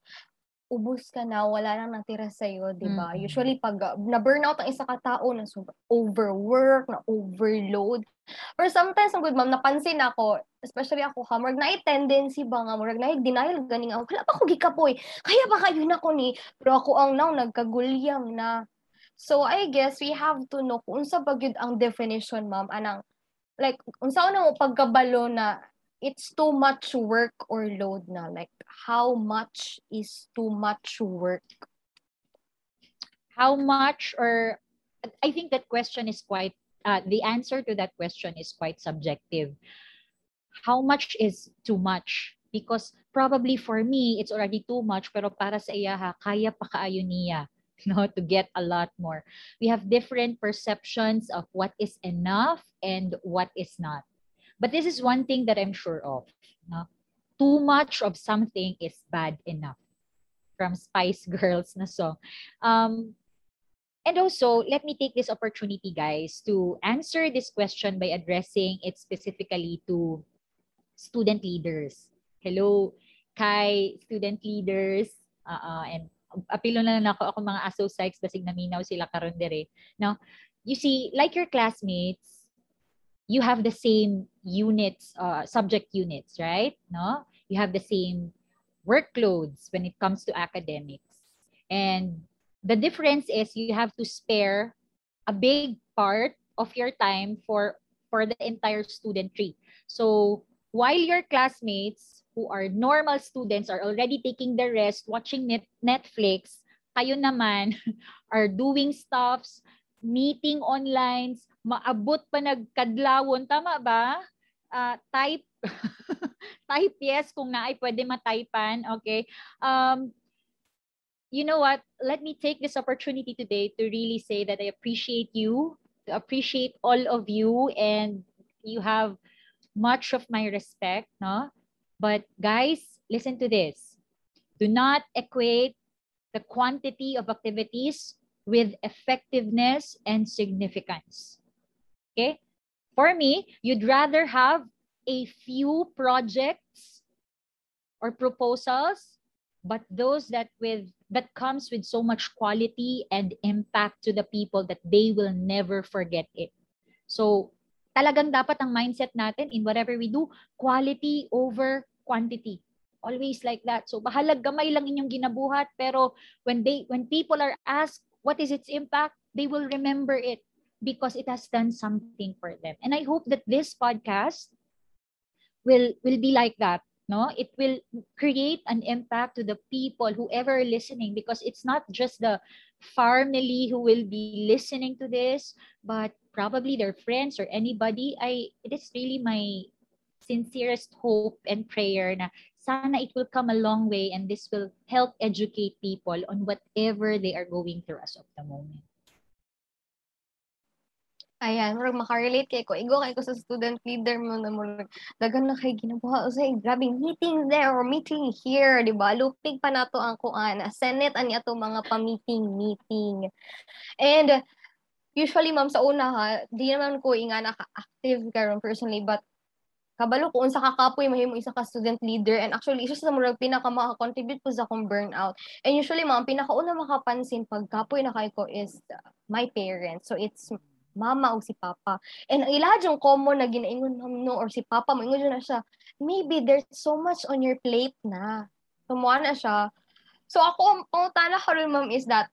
Speaker 1: ubos ka na, wala nang natira sa iyo, 'di ba? Mm-hmm. Usually pag uh, na-burnout ang isa ka tao na super overwork, na overload. Or sometimes ang good ma'am, napansin ako, especially ako ha, murag na tendency ba nga, murag na denial ganing ako, wala pa ko gikapoy. Kaya ba kayo na ko ni? Pero ako ang now nagkagulyam na. So I guess we have to know kung unsa ba ang definition ma'am anang like unsa na mo pagkabalo na it's too much work or load na? Like, how much is too much work?
Speaker 2: How much or I think that question is quite uh, the answer to that question is quite subjective. How much is too much? Because probably for me, it's already too much, pero para sa iya ha, kaya pa kaayo niya [LAUGHS] no, to get a lot more. We have different perceptions of what is enough and what is not. But this is one thing that I'm sure of. No? Too much of something is bad enough. From Spice [LAUGHS] Girls na song. Um, and also, let me take this opportunity, guys, to answer this question by addressing it specifically to student leaders. Hello, kay student leaders, uh, uh, and apilo na lang ako, ako mga associates, basig naminaw sila karon dire. Now, you see, like your classmates, you have the same units, uh, subject units, right? No, you have the same workloads when it comes to academics, and the difference is you have to spare a big part of your time for for the entire student tree. So while your classmates who are normal students are already taking the rest, watching net Netflix, kayo naman [LAUGHS] are doing stuffs, meeting online, maabot pa nagkadlawon. Tama ba? Uh, type. [LAUGHS] type yes kung naay pwede mataypan. Okay. Um, you know what? Let me take this opportunity today to really say that I appreciate you, to appreciate all of you, and you have much of my respect. No? But guys, listen to this. Do not equate the quantity of activities with effectiveness and significance. Okay? For me, you'd rather have a few projects or proposals, but those that with that comes with so much quality and impact to the people that they will never forget it. So, talagang dapat ang mindset natin in whatever we do, quality over quantity. Always like that. So, bahalag gamay lang inyong ginabuhat, pero when they when people are asked what is its impact, they will remember it because it has done something for them. And I hope that this podcast will will be like that. No, it will create an impact to the people, whoever listening, because it's not just the family who will be listening to this, but probably their friends or anybody. I it is really my sincerest hope and prayer na sana it will come a long way and this will help educate people on whatever they are going through as of the moment.
Speaker 1: Ayan, murag makarelate kay ko. Igo kay ko sa student leader mo na murag dagan na kay ginabuha usay grabe meeting there or meeting here, di ba? Lupig pa nato ang kuan. Senate ani ato mga pa-meeting meeting. And usually ma'am sa una ha, di naman ko inga naka-active karon personally but kabalo ko unsa ka kapoy mahimo isa ka student leader and actually isa sa murag pinaka maka-contribute po sa akong burnout. And usually ma'am pinakauna makapansin pag kapoy na kay ko is my parents. So it's mama o si papa. And ang ilaha yung common na ginaingon ma'am no or si papa mo ingon na siya, maybe there's so much on your plate na. Tumuha na siya. So ako, ang tala karon ma'am is that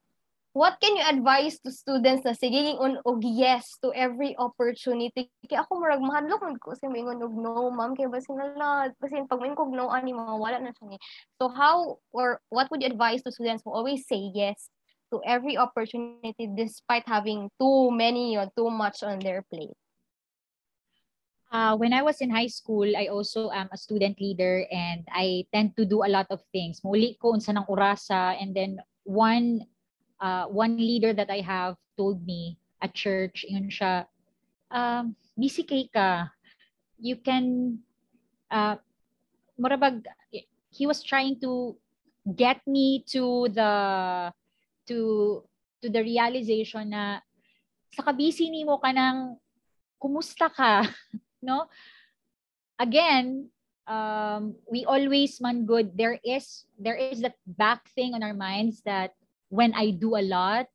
Speaker 1: what can you advise to students na sige on og yes to every opportunity. Kay ako murag mahadlok man ko sa mingon og no ma'am. Kay basin na basin pag mingon kog no ani mawala na siya so how or what would you advise to students who always say yes to every opportunity despite having too many or too much on their plate?
Speaker 2: Uh, when I was in high school, I also am a student leader and I tend to do a lot of things. Muli ko unsa ng orasa and then one uh, one leader that I have told me at church, yun siya, um, busy kay ka. You can, uh, marabag, he was trying to get me to the, to, to the realization na sa kabisi ni mo ka ng kumusta ka, [LAUGHS] no? Again, um, we always man good. There is there is that back thing on our minds that when I do a lot,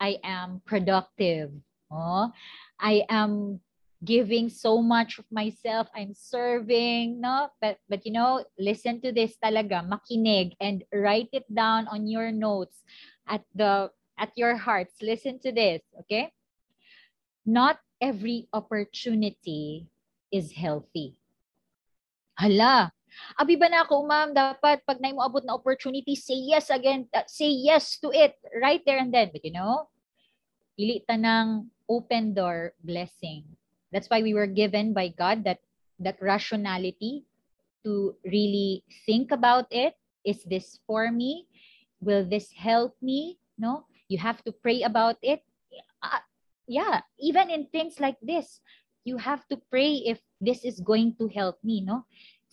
Speaker 2: I am productive. Oh, I am giving so much of myself. I'm serving, no? But but you know, listen to this talaga, makinig and write it down on your notes at the at your hearts. Listen to this, okay? Not every opportunity is healthy. Hala, Abi ba na ako, ma'am, dapat pag na abot na opportunity, say yes again, uh, say yes to it right there and then. But you know, pili ta ng open door blessing. That's why we were given by God that that rationality to really think about it. Is this for me? Will this help me? No, you have to pray about it. Uh, yeah, even in things like this, you have to pray if this is going to help me. No,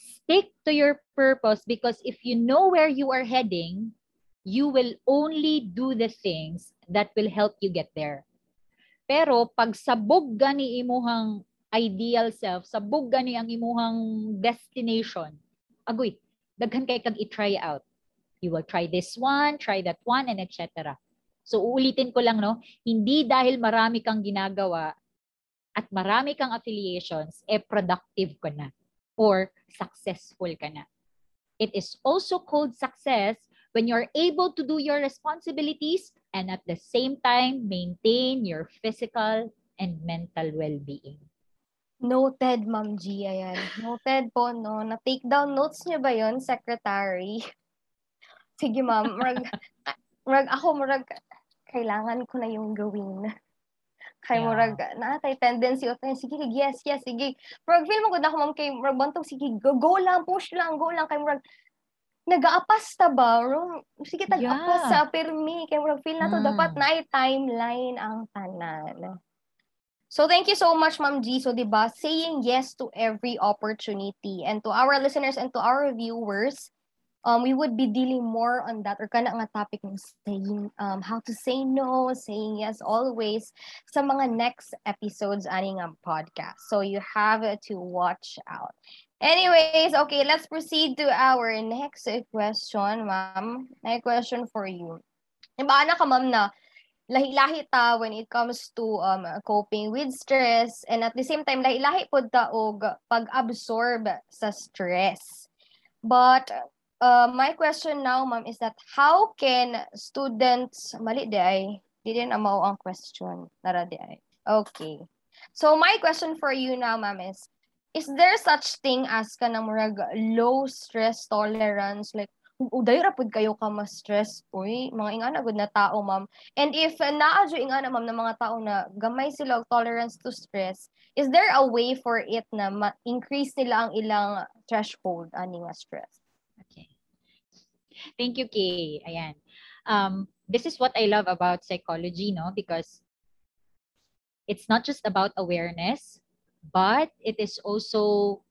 Speaker 2: stick to your purpose because if you know where you are heading, you will only do the things that will help you get there. Pero pag sabog gani imuhang ideal self, sabog gani ang imuhang destination, agoy, daghan kay kag i-try out. You will try this one, try that one, and etc. So uulitin ko lang, no, hindi dahil marami kang ginagawa at marami kang affiliations, eh productive ka na or successful ka na. It is also called success when you're able to do your responsibilities and at the same time maintain your physical and mental well-being.
Speaker 1: Noted, Ma'am G. Ayan. Noted po, no? Na-take down notes niyo ba yon secretary? [LAUGHS] Sige, ma'am. Murag, [LAUGHS] murag ako, murag, kailangan ko na yung gawin. Kay
Speaker 2: Yeah.
Speaker 1: murag na tay tendency of eh, sige yes yes sige murag feel mo gud ako ma'am kay murag bantog sige go, go lang push lang go lang kay murag nagaapas ta ba sige tag-apas
Speaker 2: Yeah.
Speaker 1: sa permi kay murag feel na to
Speaker 2: Mm.
Speaker 1: dapat na timeline ang tanan So thank you so much Ma'am G. So 'di ba saying yes to every opportunity and to our listeners and to our viewers um, we would be dealing more on that or kana nga topic ng saying um, how to say no, saying yes always sa mga next episodes ani nga podcast. So you have to watch out. Anyways, okay, let's proceed to our next question, ma'am. My question for you. Iba na ka, ma'am, na lahi-lahi ta when it comes to um coping with stress and at the same time lahi-lahi pod ta og pag-absorb sa stress. But uh, my question now, ma'am, is that how can students, mali di ay, di din ang question, nara di ay. Okay. So my question for you now, ma'am, is, is there such thing as ka murag low stress tolerance? Like, uday rapod kayo ka ma-stress. Uy, mga ingana good na tao, ma'am. And if uh, naadyo ingana, ma'am, na mga tao na gamay sila og tolerance to stress, is there a way for it na ma-increase nila ang ilang threshold ani nga stress?
Speaker 2: Okay. Thank you, Kay. Ayan. Um, this is what I love about psychology, no? Because it's not just about awareness, but it is also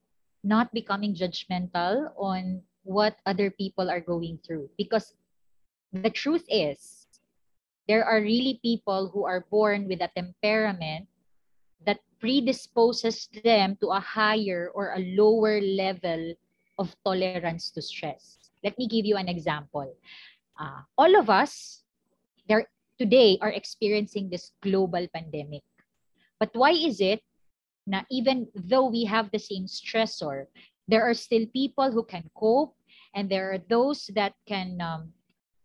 Speaker 2: not becoming judgmental on what other people are going through. Because the truth is, there are really people who are born with a temperament that predisposes them to a higher or a lower level of tolerance to stress. Let me give you an example. Uh, all of us there today are experiencing this global pandemic. But why is it na even though we have the same stressor, there are still people who can cope and there are those that can um,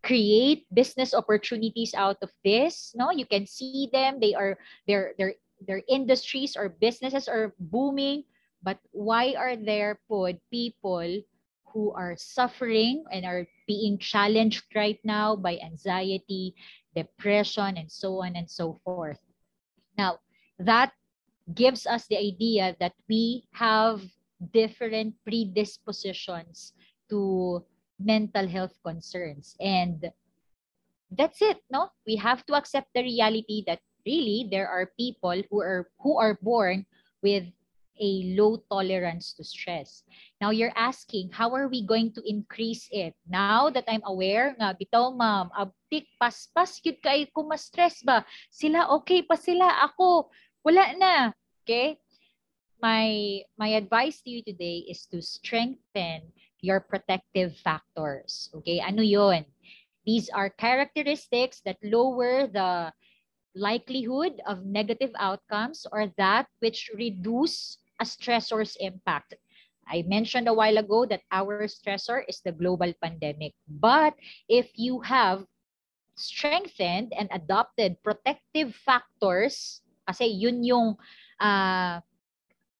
Speaker 2: create business opportunities out of this no you can see them they are their their their industries or businesses are booming but why are there put people who are suffering and are being challenged right now by anxiety depression and so on and so forth now that gives us the idea that we have different predispositions to mental health concerns. And that's it, no? We have to accept the reality that really there are people who are who are born with a low tolerance to stress. Now you're asking, how are we going to increase it? Now that I'm aware nga, bitaw ma'am, abtik, paspas, yun kay kung ma-stress ba? Sila, okay pa sila, ako, wala na. Okay? My, my advice to you today is to strengthen your protective factors. Okay, ano yon? These are characteristics that lower the likelihood of negative outcomes or that which reduce a stressor's impact. I mentioned a while ago that our stressor is the global pandemic. But if you have strengthened and adopted protective factors, kasi yun yung uh,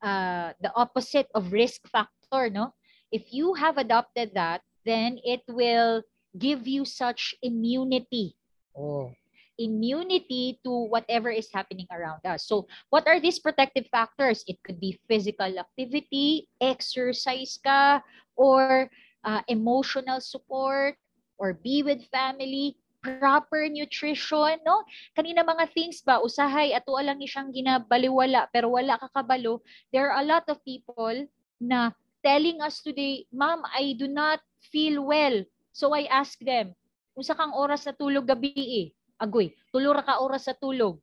Speaker 2: uh, the opposite of risk factor, no? if you have adopted that, then it will give you such immunity. Oh. Immunity to whatever is happening around us. So, what are these protective factors? It could be physical activity, exercise ka, or uh, emotional support, or be with family, proper nutrition, no? Kanina mga things ba, usahay, ato lang siyang ginabaliwala, pero wala kakabalo. There are a lot of people na telling us today, Ma'am, I do not feel well. So I ask them, usa kang oras sa tulog gabi eh. Agoy, tulura ka oras sa tulog.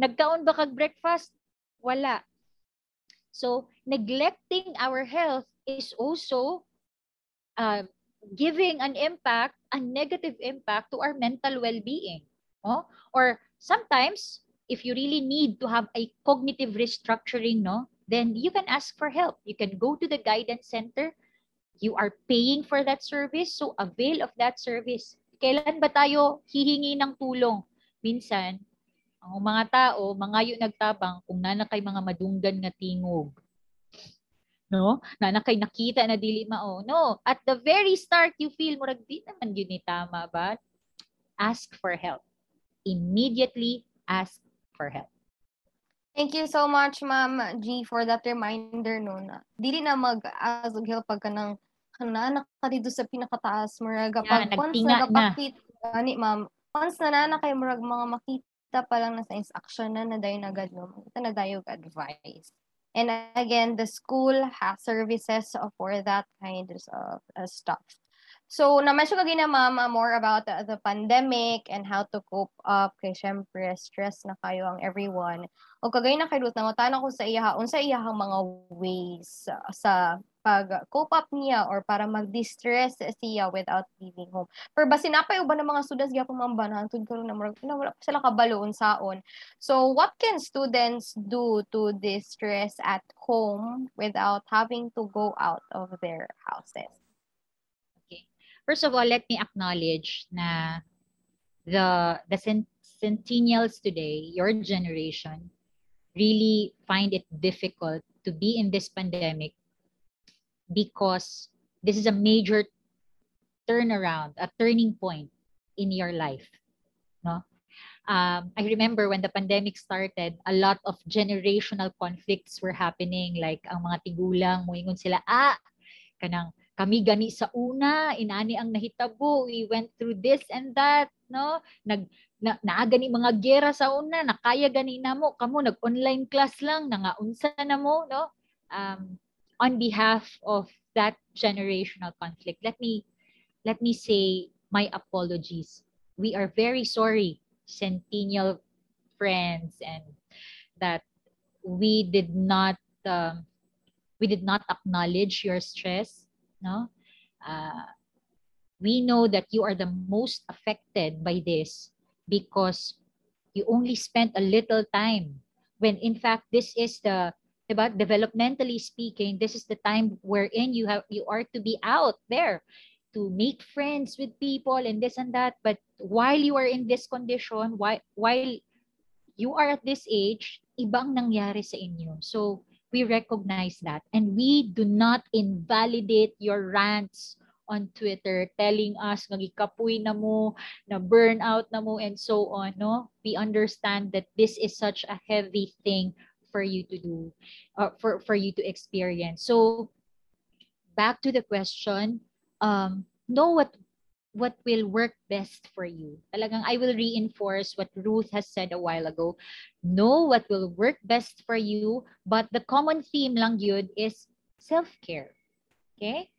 Speaker 2: Nagkaon ba kag breakfast? Wala. So, neglecting our health is also uh, giving an impact, a negative impact to our mental well-being. No? Or sometimes, if you really need to have a cognitive restructuring, no, then you can ask for help. You can go to the guidance center. You are paying for that service, so avail of that service. Kailan ba tayo hihingi ng tulong? Minsan, ang mga tao, mga yung nagtabang kung nana kay mga madunggan nga tingog. No? Nana kay nakita na dili mao. No, at the very start you feel murag di naman yun ni tama ba? Ask for help. Immediately ask for help.
Speaker 1: Thank you so much, Ma'am G, for that reminder no na dili na mag-asog help pag kanang kana ka dito sa pinakataas murag
Speaker 2: pag yeah, once nagapakit
Speaker 1: ani ma'am once na na kay murag mga makita pa lang na sa instruction na na dayon agad no makita na dayon advice. And again the school has services for that kind of uh, stuff. So, na-mention ko gina ma'am more about the, the pandemic and how to cope up kay syempre stress na kayo ang everyone. O kagay na kay Ruth na tanong ko sa iya unsa iyahang mga ways sa, sa pag cope up niya or para mag-distress siya without leaving home. Pero basi napay uban ng mga students gyapon ma'am ba hangtod karon na wala pa sila kabalo unsaon. So what can students do to distress at home without having to go out of their houses?
Speaker 2: First of all, let me acknowledge na the the centennials today, your generation, really find it difficult to be in this pandemic because this is a major turnaround, a turning point in your life. No? Um, I remember when the pandemic started, a lot of generational conflicts were happening. Like, ang mga tigulang, muingon sila, ah, kanang kami gani sa una inani ang nahitabo we went through this and that no nag na, naa gani mga gera sa una nakaya gani namo kamo nag online class lang nangaunsa na mo no um on behalf of that generational conflict let me let me say my apologies. We are very sorry centennial friends and that we did not um, we did not acknowledge your stress no? Uh, we know that you are the most affected by this because you only spent a little time when in fact this is the about developmentally speaking this is the time wherein you have you are to be out there to make friends with people and this and that. But while you are in this condition while while you are at this age ibang nangyari sa inyo. So we recognize that. And we do not invalidate your rants on Twitter telling us nagikapoy na mo, na burnout na mo and so on, no? We understand that this is such a heavy thing for you to do, uh, for, for you to experience. So back to the question, um, know what what will work best for you. Talagang I will reinforce what Ruth has said a while ago. Know what will work best for you, but the common theme lang yun is self-care. Okay?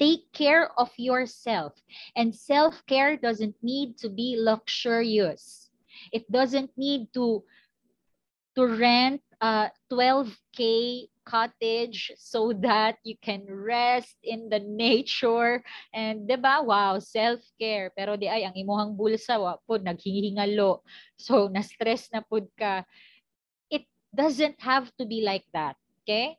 Speaker 2: Take care of yourself. And self-care doesn't need to be luxurious. It doesn't need to to rent a 12k cottage so that you can rest in the nature. And 'di ba? Wow self-care. Pero di ay ang imuhang bulsa wa pud naghihingalo. So na stress na pud ka. It doesn't have to be like that okay?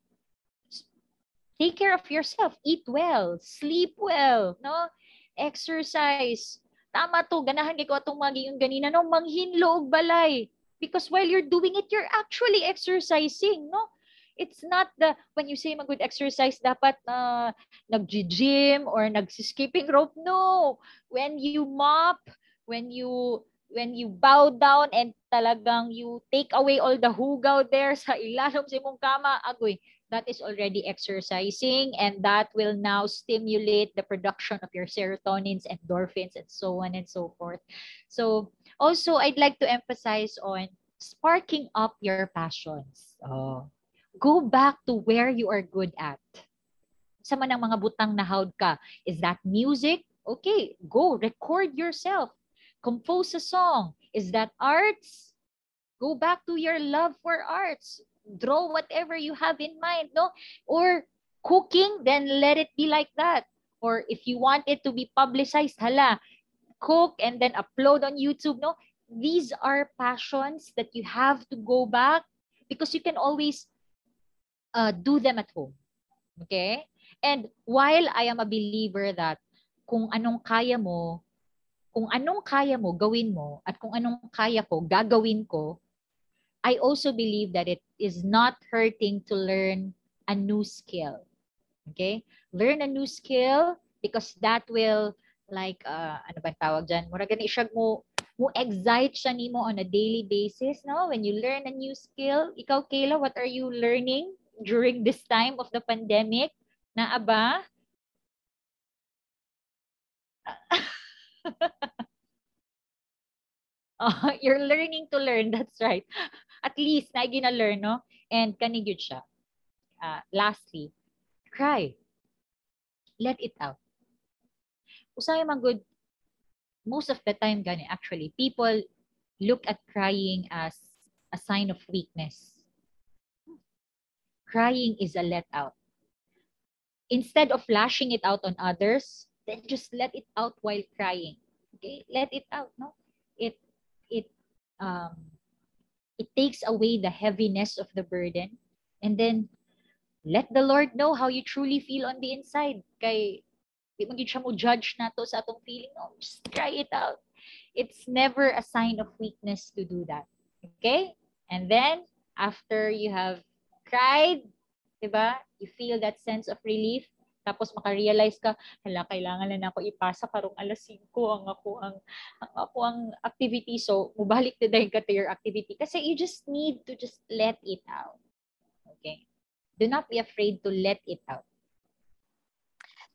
Speaker 2: Take care of yourself. Eat well. Sleep well no? Exercise. Tama to. Ganahan gid ko atong maging ganina no? Manghinlo og balay because while you're doing it you're actually exercising no? It's not the when you say mag good exercise dapat na uh, nag-gym or nag-skipping rope. No. When you mop when you when you bow down and talagang you take away all the hugaw there sa ilalim sa imong kama agoy that is already exercising and that will now stimulate the production of your serotonins endorphins and so on and so forth. So also i'd like to emphasize on sparking up your passions oh go back to where you are good at. Sa man ang mga butang na hawd ka, is that music? Okay, go, record yourself. Compose a song. Is that arts? Go back to your love for arts. Draw whatever you have in mind, no? Or cooking, then let it be like that. Or if you want it to be publicized, hala, cook and then upload on YouTube, no? These are passions that you have to go back because you can always uh, do them at home. Okay? And while I am a believer that kung anong kaya mo, kung anong kaya mo, gawin mo, at kung anong kaya ko, gagawin ko, I also believe that it is not hurting to learn a new skill. Okay? Learn a new skill because that will like uh, ano ba tawag diyan? Mura gani siya mo mo excite siya nimo on a daily basis, no? When you learn a new skill, ikaw Kayla, what are you learning? during this time of the pandemic na aba uh, [LAUGHS] you're learning to learn that's right [LAUGHS] at least na gina-learn no and kanigud siya uh, lastly cry let it out usay man good most of the time gani actually people look at crying as a sign of weakness crying is a let out. Instead of lashing it out on others, then just let it out while crying. Okay? Let it out, no? It it um it takes away the heaviness of the burden and then let the Lord know how you truly feel on the inside. Kay di mo siya mo judge na to sa atong feeling. No, just cry it out. It's never a sign of weakness to do that. Okay? And then after you have cried, di ba? You feel that sense of relief. Tapos makarealize ka, hala, kailangan na ako ipasa karong alas 5 ang ako ang, ang ako ang activity. So, mubalik na dahil ka to your activity. Kasi you just need to just let it out. Okay? Do not be afraid to let it out.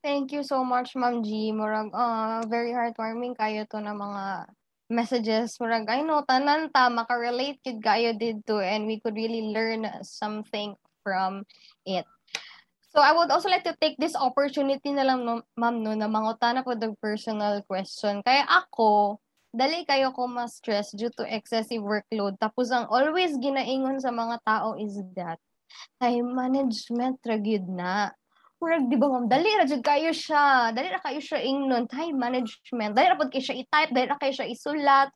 Speaker 1: Thank you so much, Ma'am G. Murag, uh, very heartwarming kayo to na mga messages. Murag, I know, tanan ta, makarelate kid kayo dito and we could really learn something from it. So I would also like to take this opportunity na lang, no, ma'am, no, na mangutana ko the personal question. Kaya ako, dali kayo ko ma-stress due to excessive workload. Tapos ang always ginaingon sa mga tao is that time management ra gyud na. Murag di ba ma'am, dali ra jud kayo siya. Dali ra kayo siya ingnon time management. Dali ra pud kayo siya i-type, dali ra kayo siya isulat.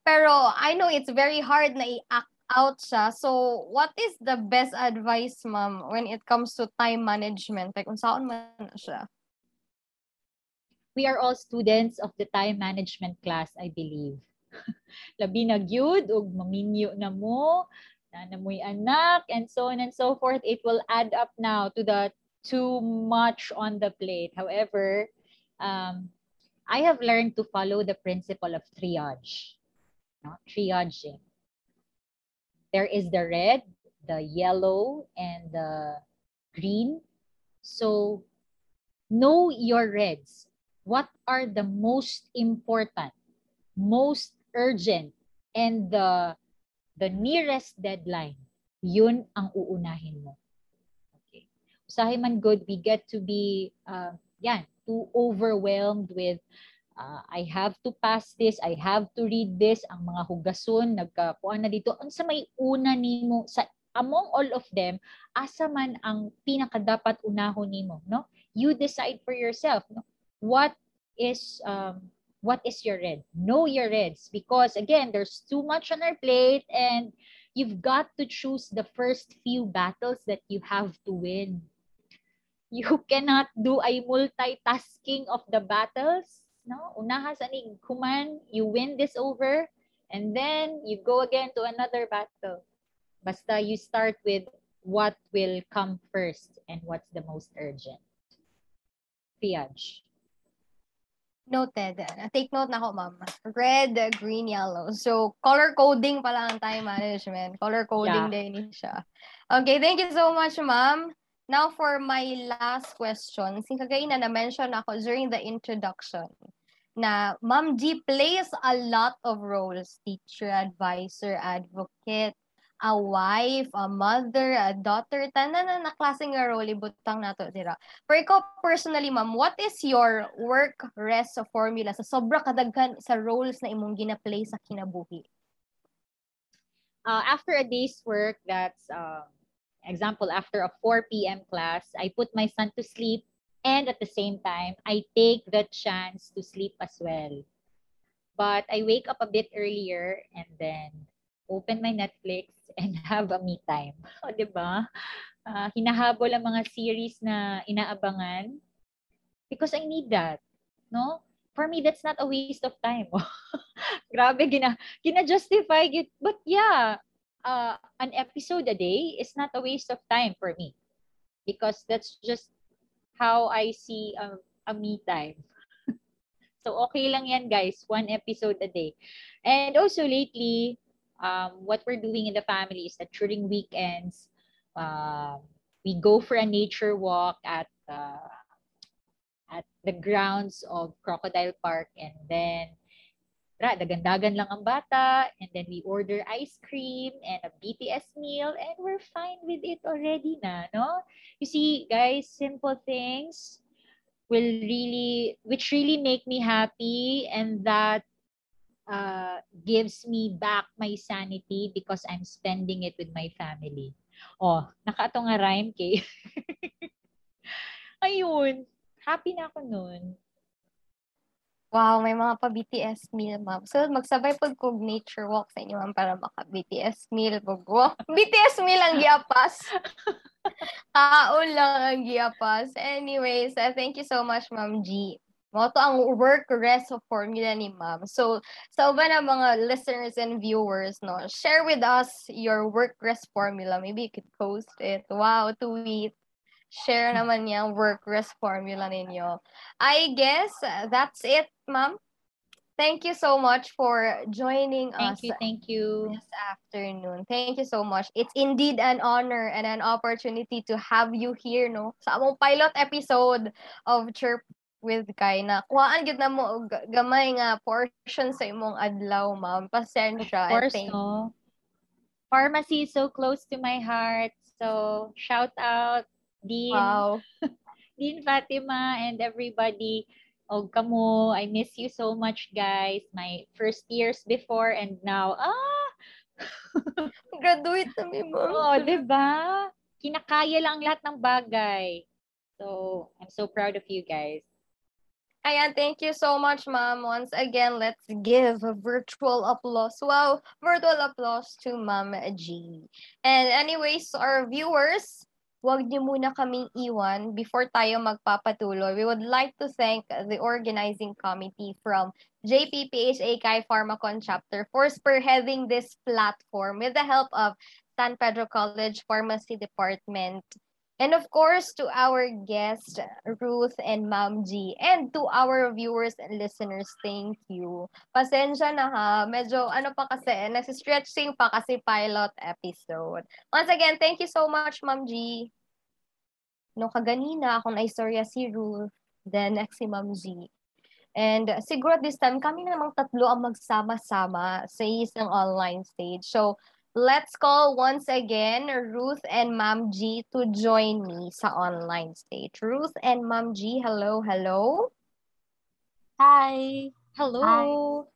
Speaker 1: Pero I know it's very hard na i-act out siya. So, what is the best advice, ma'am, when it comes to time management? Like, unsaon man siya?
Speaker 2: we are all students of the time management class, I believe. [LAUGHS] Labi na gyud ug maminyo na mo, na namoy anak, and so on and so forth. It will add up now to the too much on the plate. However, um, I have learned to follow the principle of triage. No? Triaging. There is the red, the yellow, and the green. So, know your reds what are the most important, most urgent, and the the nearest deadline, yun ang uunahin mo. Okay. Usahay man good, we get to be, uh, yan, too overwhelmed with, uh, I have to pass this, I have to read this, ang mga hugason, nagkakuan na dito. Ang sa may una nimo, sa among all of them, asa man ang pinaka dapat unahon nimo, no? You decide for yourself, no? what is um, what is your red? Know your reds because again, there's too much on our plate and you've got to choose the first few battles that you have to win. You cannot do a multitasking of the battles. No, unaha sa human, you win this over and then you go again to another battle. Basta you start with what will come first and what's the most urgent. Triage.
Speaker 1: Noted. Take note na ako, ma'am. Red, green, yellow. So, color coding pala ang time management. Color coding yeah. din siya. Okay, thank you so much, ma'am. Now, for my last question, since na na-mention ako during the introduction, na Ma'am G plays a lot of roles, teacher, advisor, advocate, a wife, a mother, a daughter, tanan na na klaseng nga role ibutang nato dira. For ikaw personally, ma'am, what is your work rest formula sa sobra kadaghan sa roles na imong gina-play sa kinabuhi?
Speaker 2: Uh, after a day's work, that's uh, example, after a 4 p.m. class, I put my son to sleep and at the same time, I take the chance to sleep as well. But I wake up a bit earlier and then open my Netflix [LAUGHS] and have a me time. [LAUGHS] O, di ba? Uh, hinahabol ang mga series na inaabangan because I need that. No? For me, that's not a waste of time. [LAUGHS] Grabe, gina, gina-justify it. But yeah, uh, an episode a day is not a waste of time for me because that's just how I see a, a me time. [LAUGHS] so okay lang yan guys, one episode a day. And also lately, um, what we're doing in the family is that during weekends, uh, we go for a nature walk at uh, at the grounds of Crocodile Park and then dagandagan lang ang bata and then we order ice cream and a BTS meal and we're fine with it already na, no? You see, guys, simple things will really, which really make me happy and that uh, gives me back my sanity because I'm spending it with my family. Oh, nakaato nga rhyme kay. [LAUGHS] Ayun, happy na ako nun.
Speaker 1: Wow, may mga pa-BTS meal, ma'am. So, magsabay pag kog nature walk sa inyo, ma'am, para maka-BTS meal. Pag [LAUGHS] BTS meal ang giapas. [LAUGHS] Kaon lang ang giapas. Anyways, uh, thank you so much, Ma'am G. Mo to ang work rest formula ni ma'am. So, sa uban na mga listeners and viewers, no, share with us your work rest formula. Maybe you could post it. Wow, tweet. Share naman yung work rest formula ninyo. I guess that's it, ma'am. Thank you so much for joining
Speaker 2: thank
Speaker 1: us.
Speaker 2: Thank you, thank you.
Speaker 1: This afternoon. Thank you so much. It's indeed an honor and an opportunity to have you here, no? Sa among pilot episode of Chirp with kay na kuhaan gid na mo gamay nga portion sa imong adlaw ma'am pasensya
Speaker 2: of course no pharmacy is so close to my heart so shout out Dean
Speaker 1: wow [LAUGHS]
Speaker 2: Dean Fatima and everybody Og kamo, I miss you so much, guys. My first years before and now, ah! [LAUGHS]
Speaker 1: Graduate na mi, ma'am.
Speaker 2: Oo, di ba? Kinakaya lang lahat ng bagay. So, I'm so proud of you guys.
Speaker 1: Ayan, thank you so much, ma'am. Once again, let's give a virtual applause. Wow, virtual applause to Ma'am G. And anyways, our viewers, wag niyo muna kaming iwan before tayo magpapatuloy. We would like to thank the organizing committee from JPPHA Kai Pharmacon chapter for spearheading this platform with the help of San Pedro College Pharmacy Department. And of course, to our guest, Ruth and Ma'am G. And to our viewers and listeners, thank you. Pasensya na ha. Medyo ano pa kasi, nasi-stretching pa kasi pilot episode. Once again, thank you so much, Ma'am G. No, kaganina ako na-istorya si Ruth. Then, next si Ma'am G. And uh, siguro this time, kami na namang tatlo ang magsama-sama sa isang online stage. So, Let's call once again Ruth and Ma'am G to join me sa online stage. Ruth and Ma'am G, hello, hello.
Speaker 4: Hi!
Speaker 2: Hello!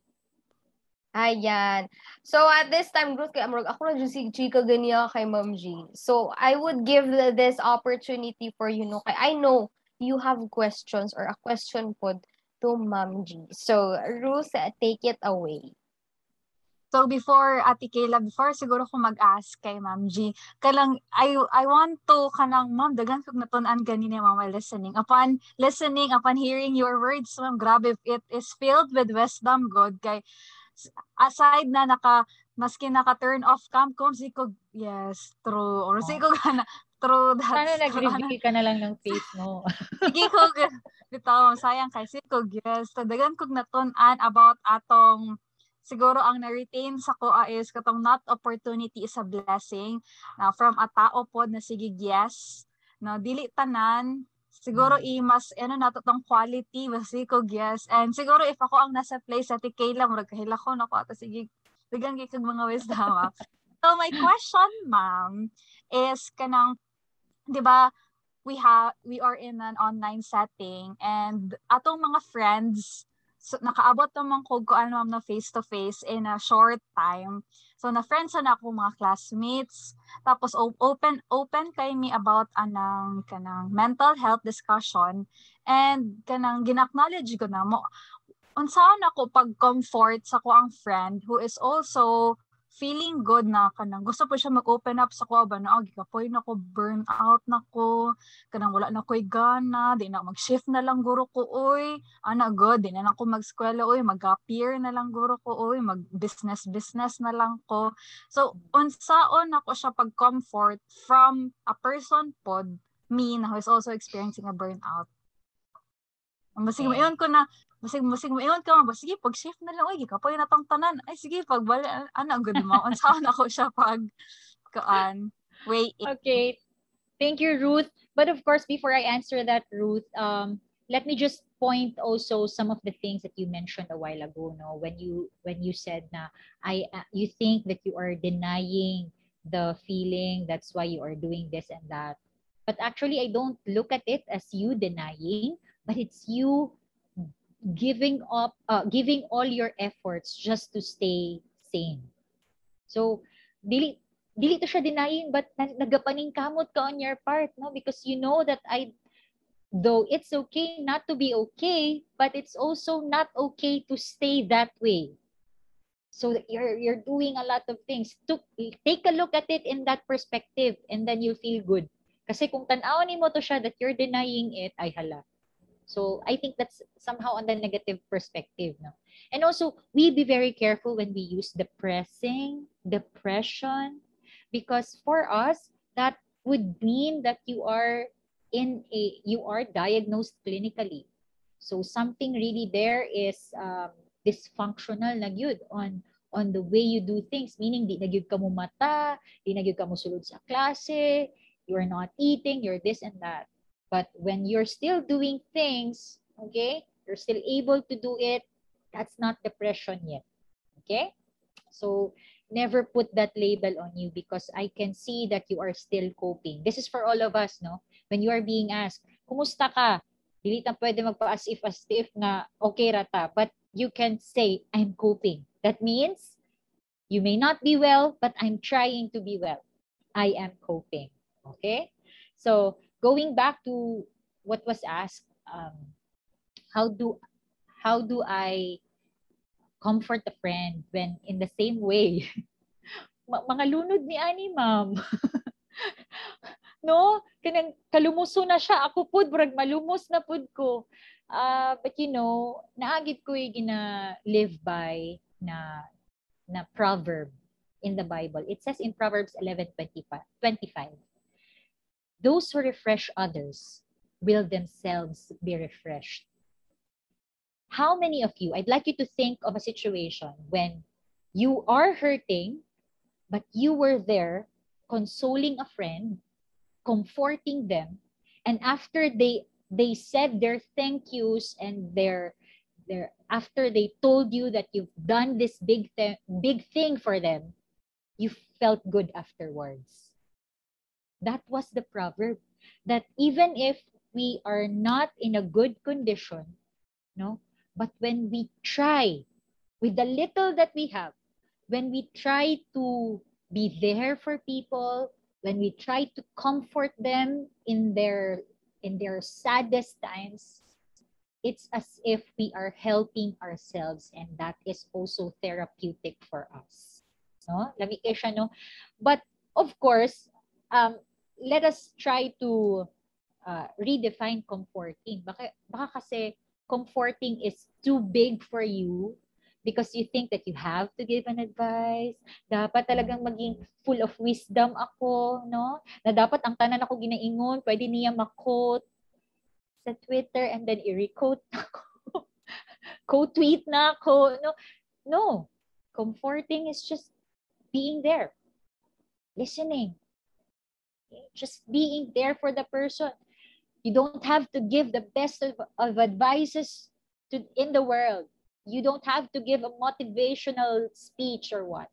Speaker 1: Ayan. So at this time, Ruth, kay Amrog, ako na si Chika ganiya kay Ma'am G. So I would give this opportunity for you, no? Kay I know you have questions or a question pod to Ma'am G. So Ruth, take it away.
Speaker 4: So before Ate Kayla, before siguro ko mag-ask kay Ma'am G, kalang I I want to kanang Ma'am dagan kog natun-an ganini Ma'am while listening. Upon listening, upon hearing your words, Ma'am, grabe it is filled with wisdom God kay aside na naka maski naka turn off cam ko si ko yes true. Or si ko gana true that
Speaker 2: Sana nag-reveal ka na lang ng face mo. [LAUGHS]
Speaker 4: sige ko bitaw sayang kay si ko yes. Tadagan kog natun-an about atong siguro ang na-retain sa ko is katong not opportunity is a blessing. Na from a tao pod na sige yes. No dili tanan siguro i mas ano na to tong quality basi ko yes and siguro if ako ang nasa place sa Kayla murag kahila ko nako ato sige bigang kay kag mga wisdom ah. so my question ma'am is kanang 'di ba we have we are in an online setting and atong mga friends so, nakaabot naman ko ko ano na face to face in a short time. So na friends na ako mga classmates. Tapos open open kay me about anang kanang mental health discussion. And kanang ginacknowledge ko na mo unsaon ako pag comfort sa ko ang friend who is also feeling good na kanang gusto po siya mag-open up sa ko ba na oh, gikapoy na ko burn out na ko kanang wala na ko'y gana di na mag-shift na lang guro ko oy ana good di na lang mag-eskwela oy mag-appear na lang guro ko oy mag-business business na lang ko. So unsaon ako siya pag-comfort from a person pod me na who is also experiencing a burnout Masig
Speaker 2: Okay.
Speaker 4: mayon ko na Masig masig mayon ka ba sige pag shift na lang oy gikapoy na tong tanan ay sige pag bali ana good mo [LAUGHS] unsaon ako siya pag kaan way in.
Speaker 2: Okay. Thank you, Ruth. But of course, before I answer that, Ruth, um, let me just point also some of the things that you mentioned a while ago. No, when you when you said na I uh, you think that you are denying the feeling, that's why you are doing this and that. But actually, I don't look at it as you denying, but it's you giving up, uh, giving all your efforts just to stay sane. So, dili dili to siya denying but na- nagapaning kamot ka on your part no? Because you know that I though it's okay not to be okay but it's also not okay to stay that way. So you're you're doing a lot of things. To take a look at it in that perspective and then you feel good. Kasi kung tan-awon mo to siya that you're denying it ay hala so i think that's somehow on the negative perspective no? And also we be very careful when we use depressing depression because for us that would mean that you are in a you are diagnosed clinically. So something really there is um, dysfunctional na gyud on on the way you do things. Meaning di na gyud ka mata di na gyud ka sulod sa klase you're not eating you're this and that but when you're still doing things okay you're still able to do it that's not depression yet okay so never put that label on you because I can see that you are still coping. This is for all of us, no? When you are being asked, kumusta ka? Dili ta pwede magpa as if as if nga okay rata. But you can say, I'm coping. That means you may not be well, but I'm trying to be well. I am coping. Okay? So going back to what was asked, um, how do how do I comfort a friend when in the same way? [LAUGHS] Mga lunod ni ani ma'am. [LAUGHS] No? Kanang kalumuso na siya. Ako pud murag malumos na pud ko. Uh, but you know naagit ko gina live by na na proverb in the Bible. It says in Proverbs 11:25 25 those who refresh others will themselves be refreshed. How many of you I'd like you to think of a situation when you are hurting but you were there consoling a friend comforting them and after they they said their thank yous and their their after they told you that you've done this big th- big thing for them you felt good afterwards that was the proverb that even if we are not in a good condition no but when we try with the little that we have when we try to be there for people when we try to comfort them in their in their saddest times it's as if we are helping ourselves and that is also therapeutic for us. No? No? But of course um let us try to uh, redefine comforting baka baka kasi comforting is too big for you because you think that you have to give an advice. Dapat talagang maging full of wisdom ako, no? Na dapat ang tanan ako ginaingon, pwede niya makot sa Twitter and then i-requote ako. [LAUGHS] Co-tweet na ako. No, no. Comforting is just being there. Listening. Just being there for the person. You don't have to give the best of, of advices to in the world You don't have to give a motivational speech or what.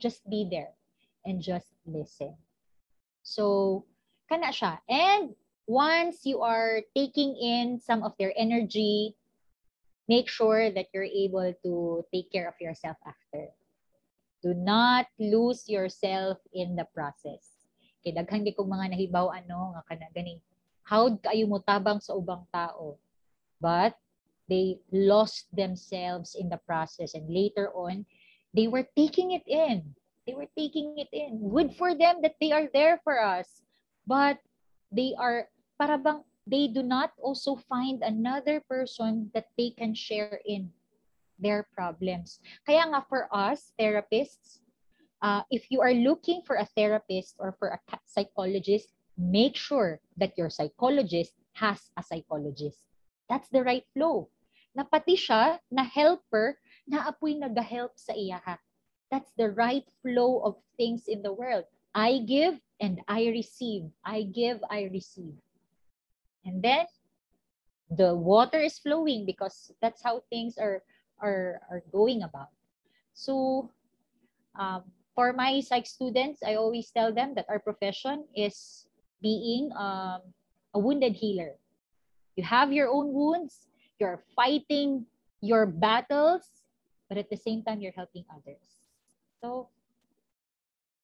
Speaker 2: Just be there and just listen. So, kana siya. And once you are taking in some of their energy, make sure that you're able to take care of yourself after. Do not lose yourself in the process. Kay daghan di kong mga nahibaw ano nga kana gani. How kayo mo tabang sa ubang tao. But they lost themselves in the process and later on they were taking it in they were taking it in good for them that they are there for us but they are para bang they do not also find another person that they can share in their problems kaya nga for us therapists uh, if you are looking for a therapist or for a psychologist make sure that your psychologist has a psychologist that's the right flow na pati siya, na helper, na apoy nag-help sa iya ha. That's the right flow of things in the world. I give and I receive. I give, I receive. And then the water is flowing because that's how things are are are going about. So um, for my psych students, I always tell them that our profession is being um, a wounded healer. You have your own wounds, you're fighting your battles, but at the same time, you're helping others. So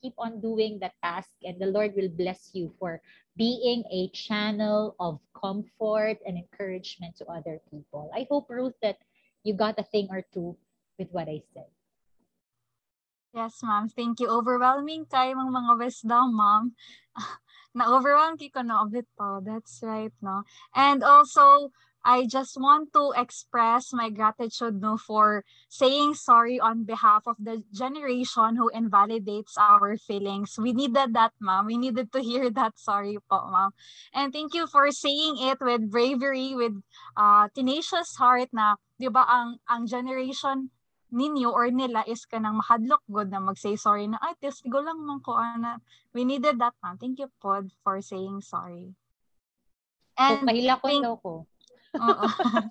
Speaker 2: keep on doing that task, and the Lord will bless you for being a channel of comfort and encouragement to other people. I hope, Ruth, that you got a thing or two with what I said.
Speaker 4: Yes, ma'am. Thank you. Overwhelming kayo mga mga wisdom, ma'am. [LAUGHS] Na-overwhelm ko na of it po. That's right, no? And also, I just want to express my gratitude no for saying sorry on behalf of the generation who invalidates our feelings. We needed that, ma'am. We needed to hear that sorry po, ma'am. And thank you for saying it with bravery, with uh, tenacious heart na, di ba, ang, ang generation ninyo or nila is kanang mahadlok good na mag-say sorry na, ay, testigo lang man ko, ana. We needed that, ma'am. Thank you, Pod, for saying sorry.
Speaker 2: And Mahila ko thank, ko. [LAUGHS]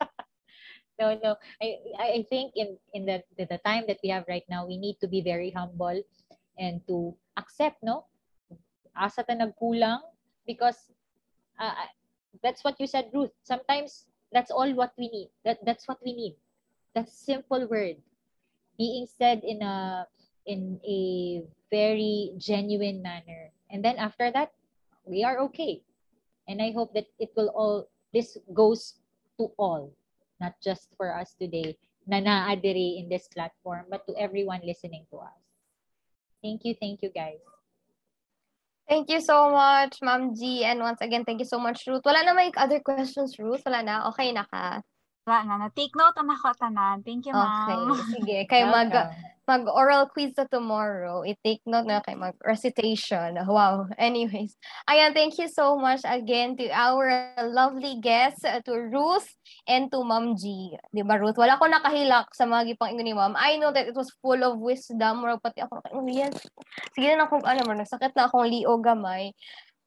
Speaker 2: [LAUGHS] no, no. I I think in in the, the the time that we have right now, we need to be very humble and to accept, no? Asa ta nagkulang because uh, that's what you said, Ruth. Sometimes that's all what we need. That that's what we need. That simple word being said in a in a very genuine manner. And then after that, we are okay. And I hope that it will all this goes to all, not just for us today na naadiri in this platform, but to everyone listening to us. Thank you, thank you guys.
Speaker 1: Thank you so much, Ma'am G. And once again, thank you so much, Ruth. Wala na may other questions, Ruth? Wala na? Okay na ka?
Speaker 4: Wala na. Na-take note na ako tanan. Thank you, ma'am.
Speaker 1: Okay. Sige. [LAUGHS] Kay mag,
Speaker 2: Welcome.
Speaker 1: mag-oral quiz na tomorrow. I-take note na kay mag-recitation. Wow. Anyways. Ayan, thank you so much again to our lovely guests, uh, to Ruth and to Ma'am G. Di ba, Ruth? Wala ko nakahilak sa mga gipang ingon ni Ma'am. I know that it was full of wisdom. Murag pati ako, oh, yes. Sige na akong, ano, murag, nagsakit na akong liog gamay.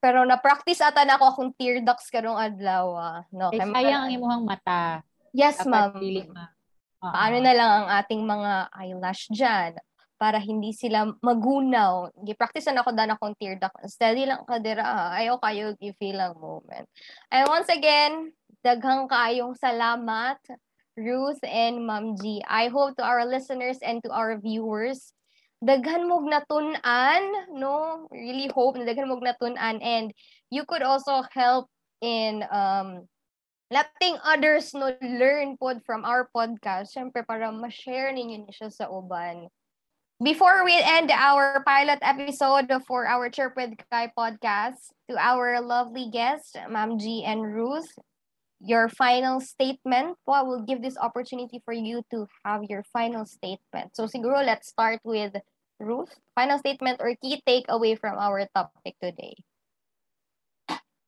Speaker 1: Pero na-practice ata na ako akong tear ducts karong adlaw. ah. No, kay
Speaker 2: sayang ang imuhang mata.
Speaker 1: Yes,
Speaker 2: Dapat
Speaker 1: ma'am.
Speaker 2: Oo.
Speaker 1: Paano na lang ang ating mga eyelash dyan para hindi sila magunaw. Gi-practice na ako daan akong tear duct. Steady lang ka dira. ha. Ayaw kayo i-feel ang moment. And once again, daghang kaayong salamat, Ruth and Ma'am G. I hope to our listeners and to our viewers, daghan mog natun-an, no? Really hope na daghan mog natun-an and you could also help in um letting others no learn pod from our podcast. Siyempre, para ma-share ninyo ni siya sa uban. Before we end our pilot episode for our Chirp with Kai podcast, to our lovely guests, Ma'am G and Ruth, your final statement po, I will give this opportunity for you to have your final statement. So siguro let's start with Ruth. Final statement or key takeaway from our topic today.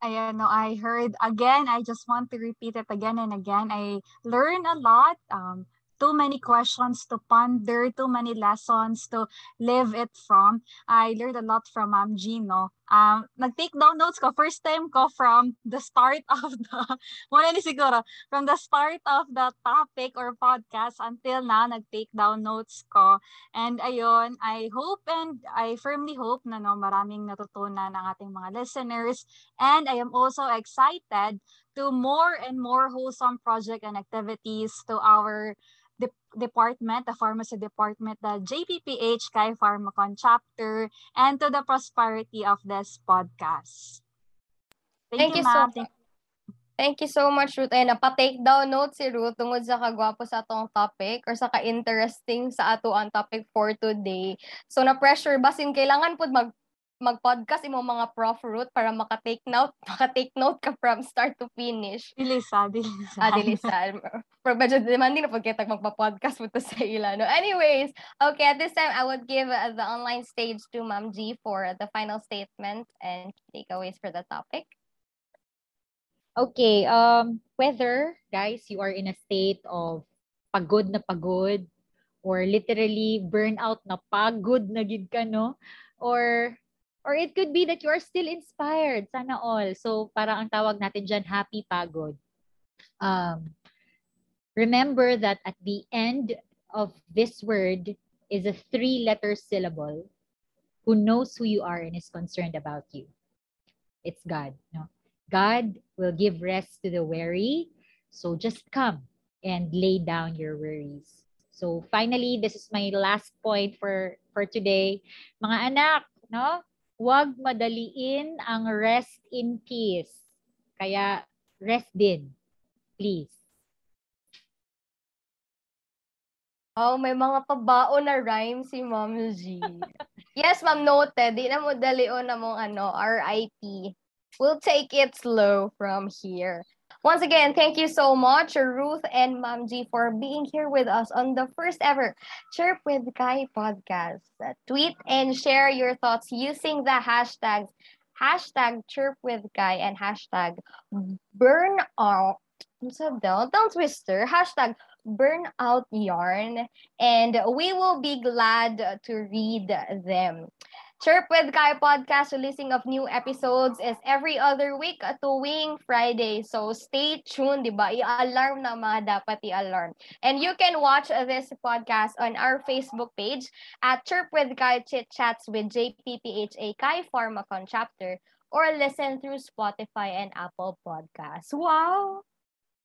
Speaker 4: Ayan, no, I heard again. I just want to repeat it again and again. I learned a lot. Um, too many questions to ponder, too many lessons to live it from. I learned a lot from Ma'am Gino. Um, nag-take down notes ko. First time ko from the start of the, [LAUGHS] wala ni siguro, from the start of the topic or podcast until now, nag-take down notes ko. And ayun, I hope and I firmly hope na no, maraming natutunan ng ating mga listeners. And I am also excited to more and more wholesome project and activities to our de- department, the pharmacy department, the JPPH Kai Pharmacon chapter, and to the prosperity of this podcast.
Speaker 1: Thank you so
Speaker 4: ma'am.
Speaker 1: much.
Speaker 4: Thank
Speaker 1: Thank you so much, Ruth. Ay, napa-take down notes si Ruth tungod sa kagwapo sa atong topic or sa ka-interesting sa ato ang topic for today. So, na-pressure basin kailangan po mag mag-podcast imo mga prof Ruth para maka-take note, [LAUGHS] maka-take note ka from start to finish.
Speaker 4: Dilisa, dilisa.
Speaker 1: Ah, dilisan. Pero medyo demanding na pag kita magpa-podcast mo to sa ila. No? Anyways, okay, at this time, I would give uh, the online stage to Ma'am G for the final statement and takeaways for the topic.
Speaker 2: Okay, um, whether, guys, you are in a state of pagod na pagod, or literally burnout na pagod na gid ka, no? Or, or it could be that you are still inspired, sana all. So, parang ang tawag natin dyan, happy pagod. Um, remember that at the end of this word is a three-letter syllable who knows who you are and is concerned about you. It's God, no? God will give rest to the weary. So just come and lay down your worries. So finally, this is my last point for for today. Mga anak, no? Huwag madaliin ang rest in peace. Kaya rest din, please.
Speaker 1: Oh, may mga pabao na rhyme si Ma'am G. [LAUGHS] yes, Ma'am, noted. Di na mo dalion na mong ano, RIP. We'll take it slow from here. Once again, thank you so much, Ruth and Ma'am G, for being here with us on the first ever Chirp with Kai podcast. Tweet and share your thoughts using the hashtags hashtag Chirp with Kai and hashtag up, Del? Don't twister. Hashtag burnout yarn. And we will be glad to read them. Chirp with Kai podcast releasing of new episodes is every other week tuwing Friday. So stay tuned, di ba? I-alarm na mga dapat i-alarm. And you can watch this podcast on our Facebook page at Chirp with Kai Chit Chats with JPPHA Kai Pharmacon chapter or listen through Spotify and Apple Podcasts. Wow!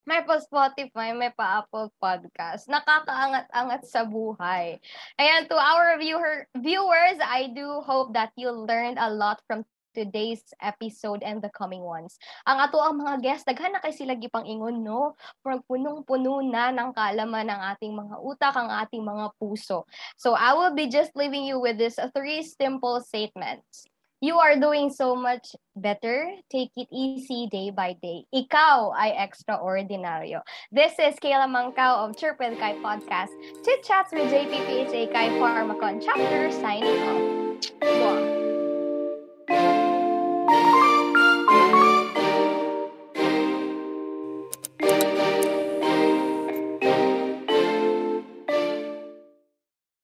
Speaker 1: May pa Spotify, may pa Apple Podcast. Nakakaangat-angat sa buhay. Ayan, to our viewer, viewers, I do hope that you learned a lot from today's episode and the coming ones. Ang ato ang mga guest, daghan na kay sila gipang ingon, no? From punong-puno na ng kalaman ng ating mga utak, ang ating mga puso. So I will be just leaving you with this three simple statements. You are doing so much better. Take it easy day by day. Ikaw ay extraordinaryo. This is Kayla Mangkao of Chirp with Kai Podcast. Chit Chats with JPPHA Kai Pharmacon Chapter signing off. Mwah.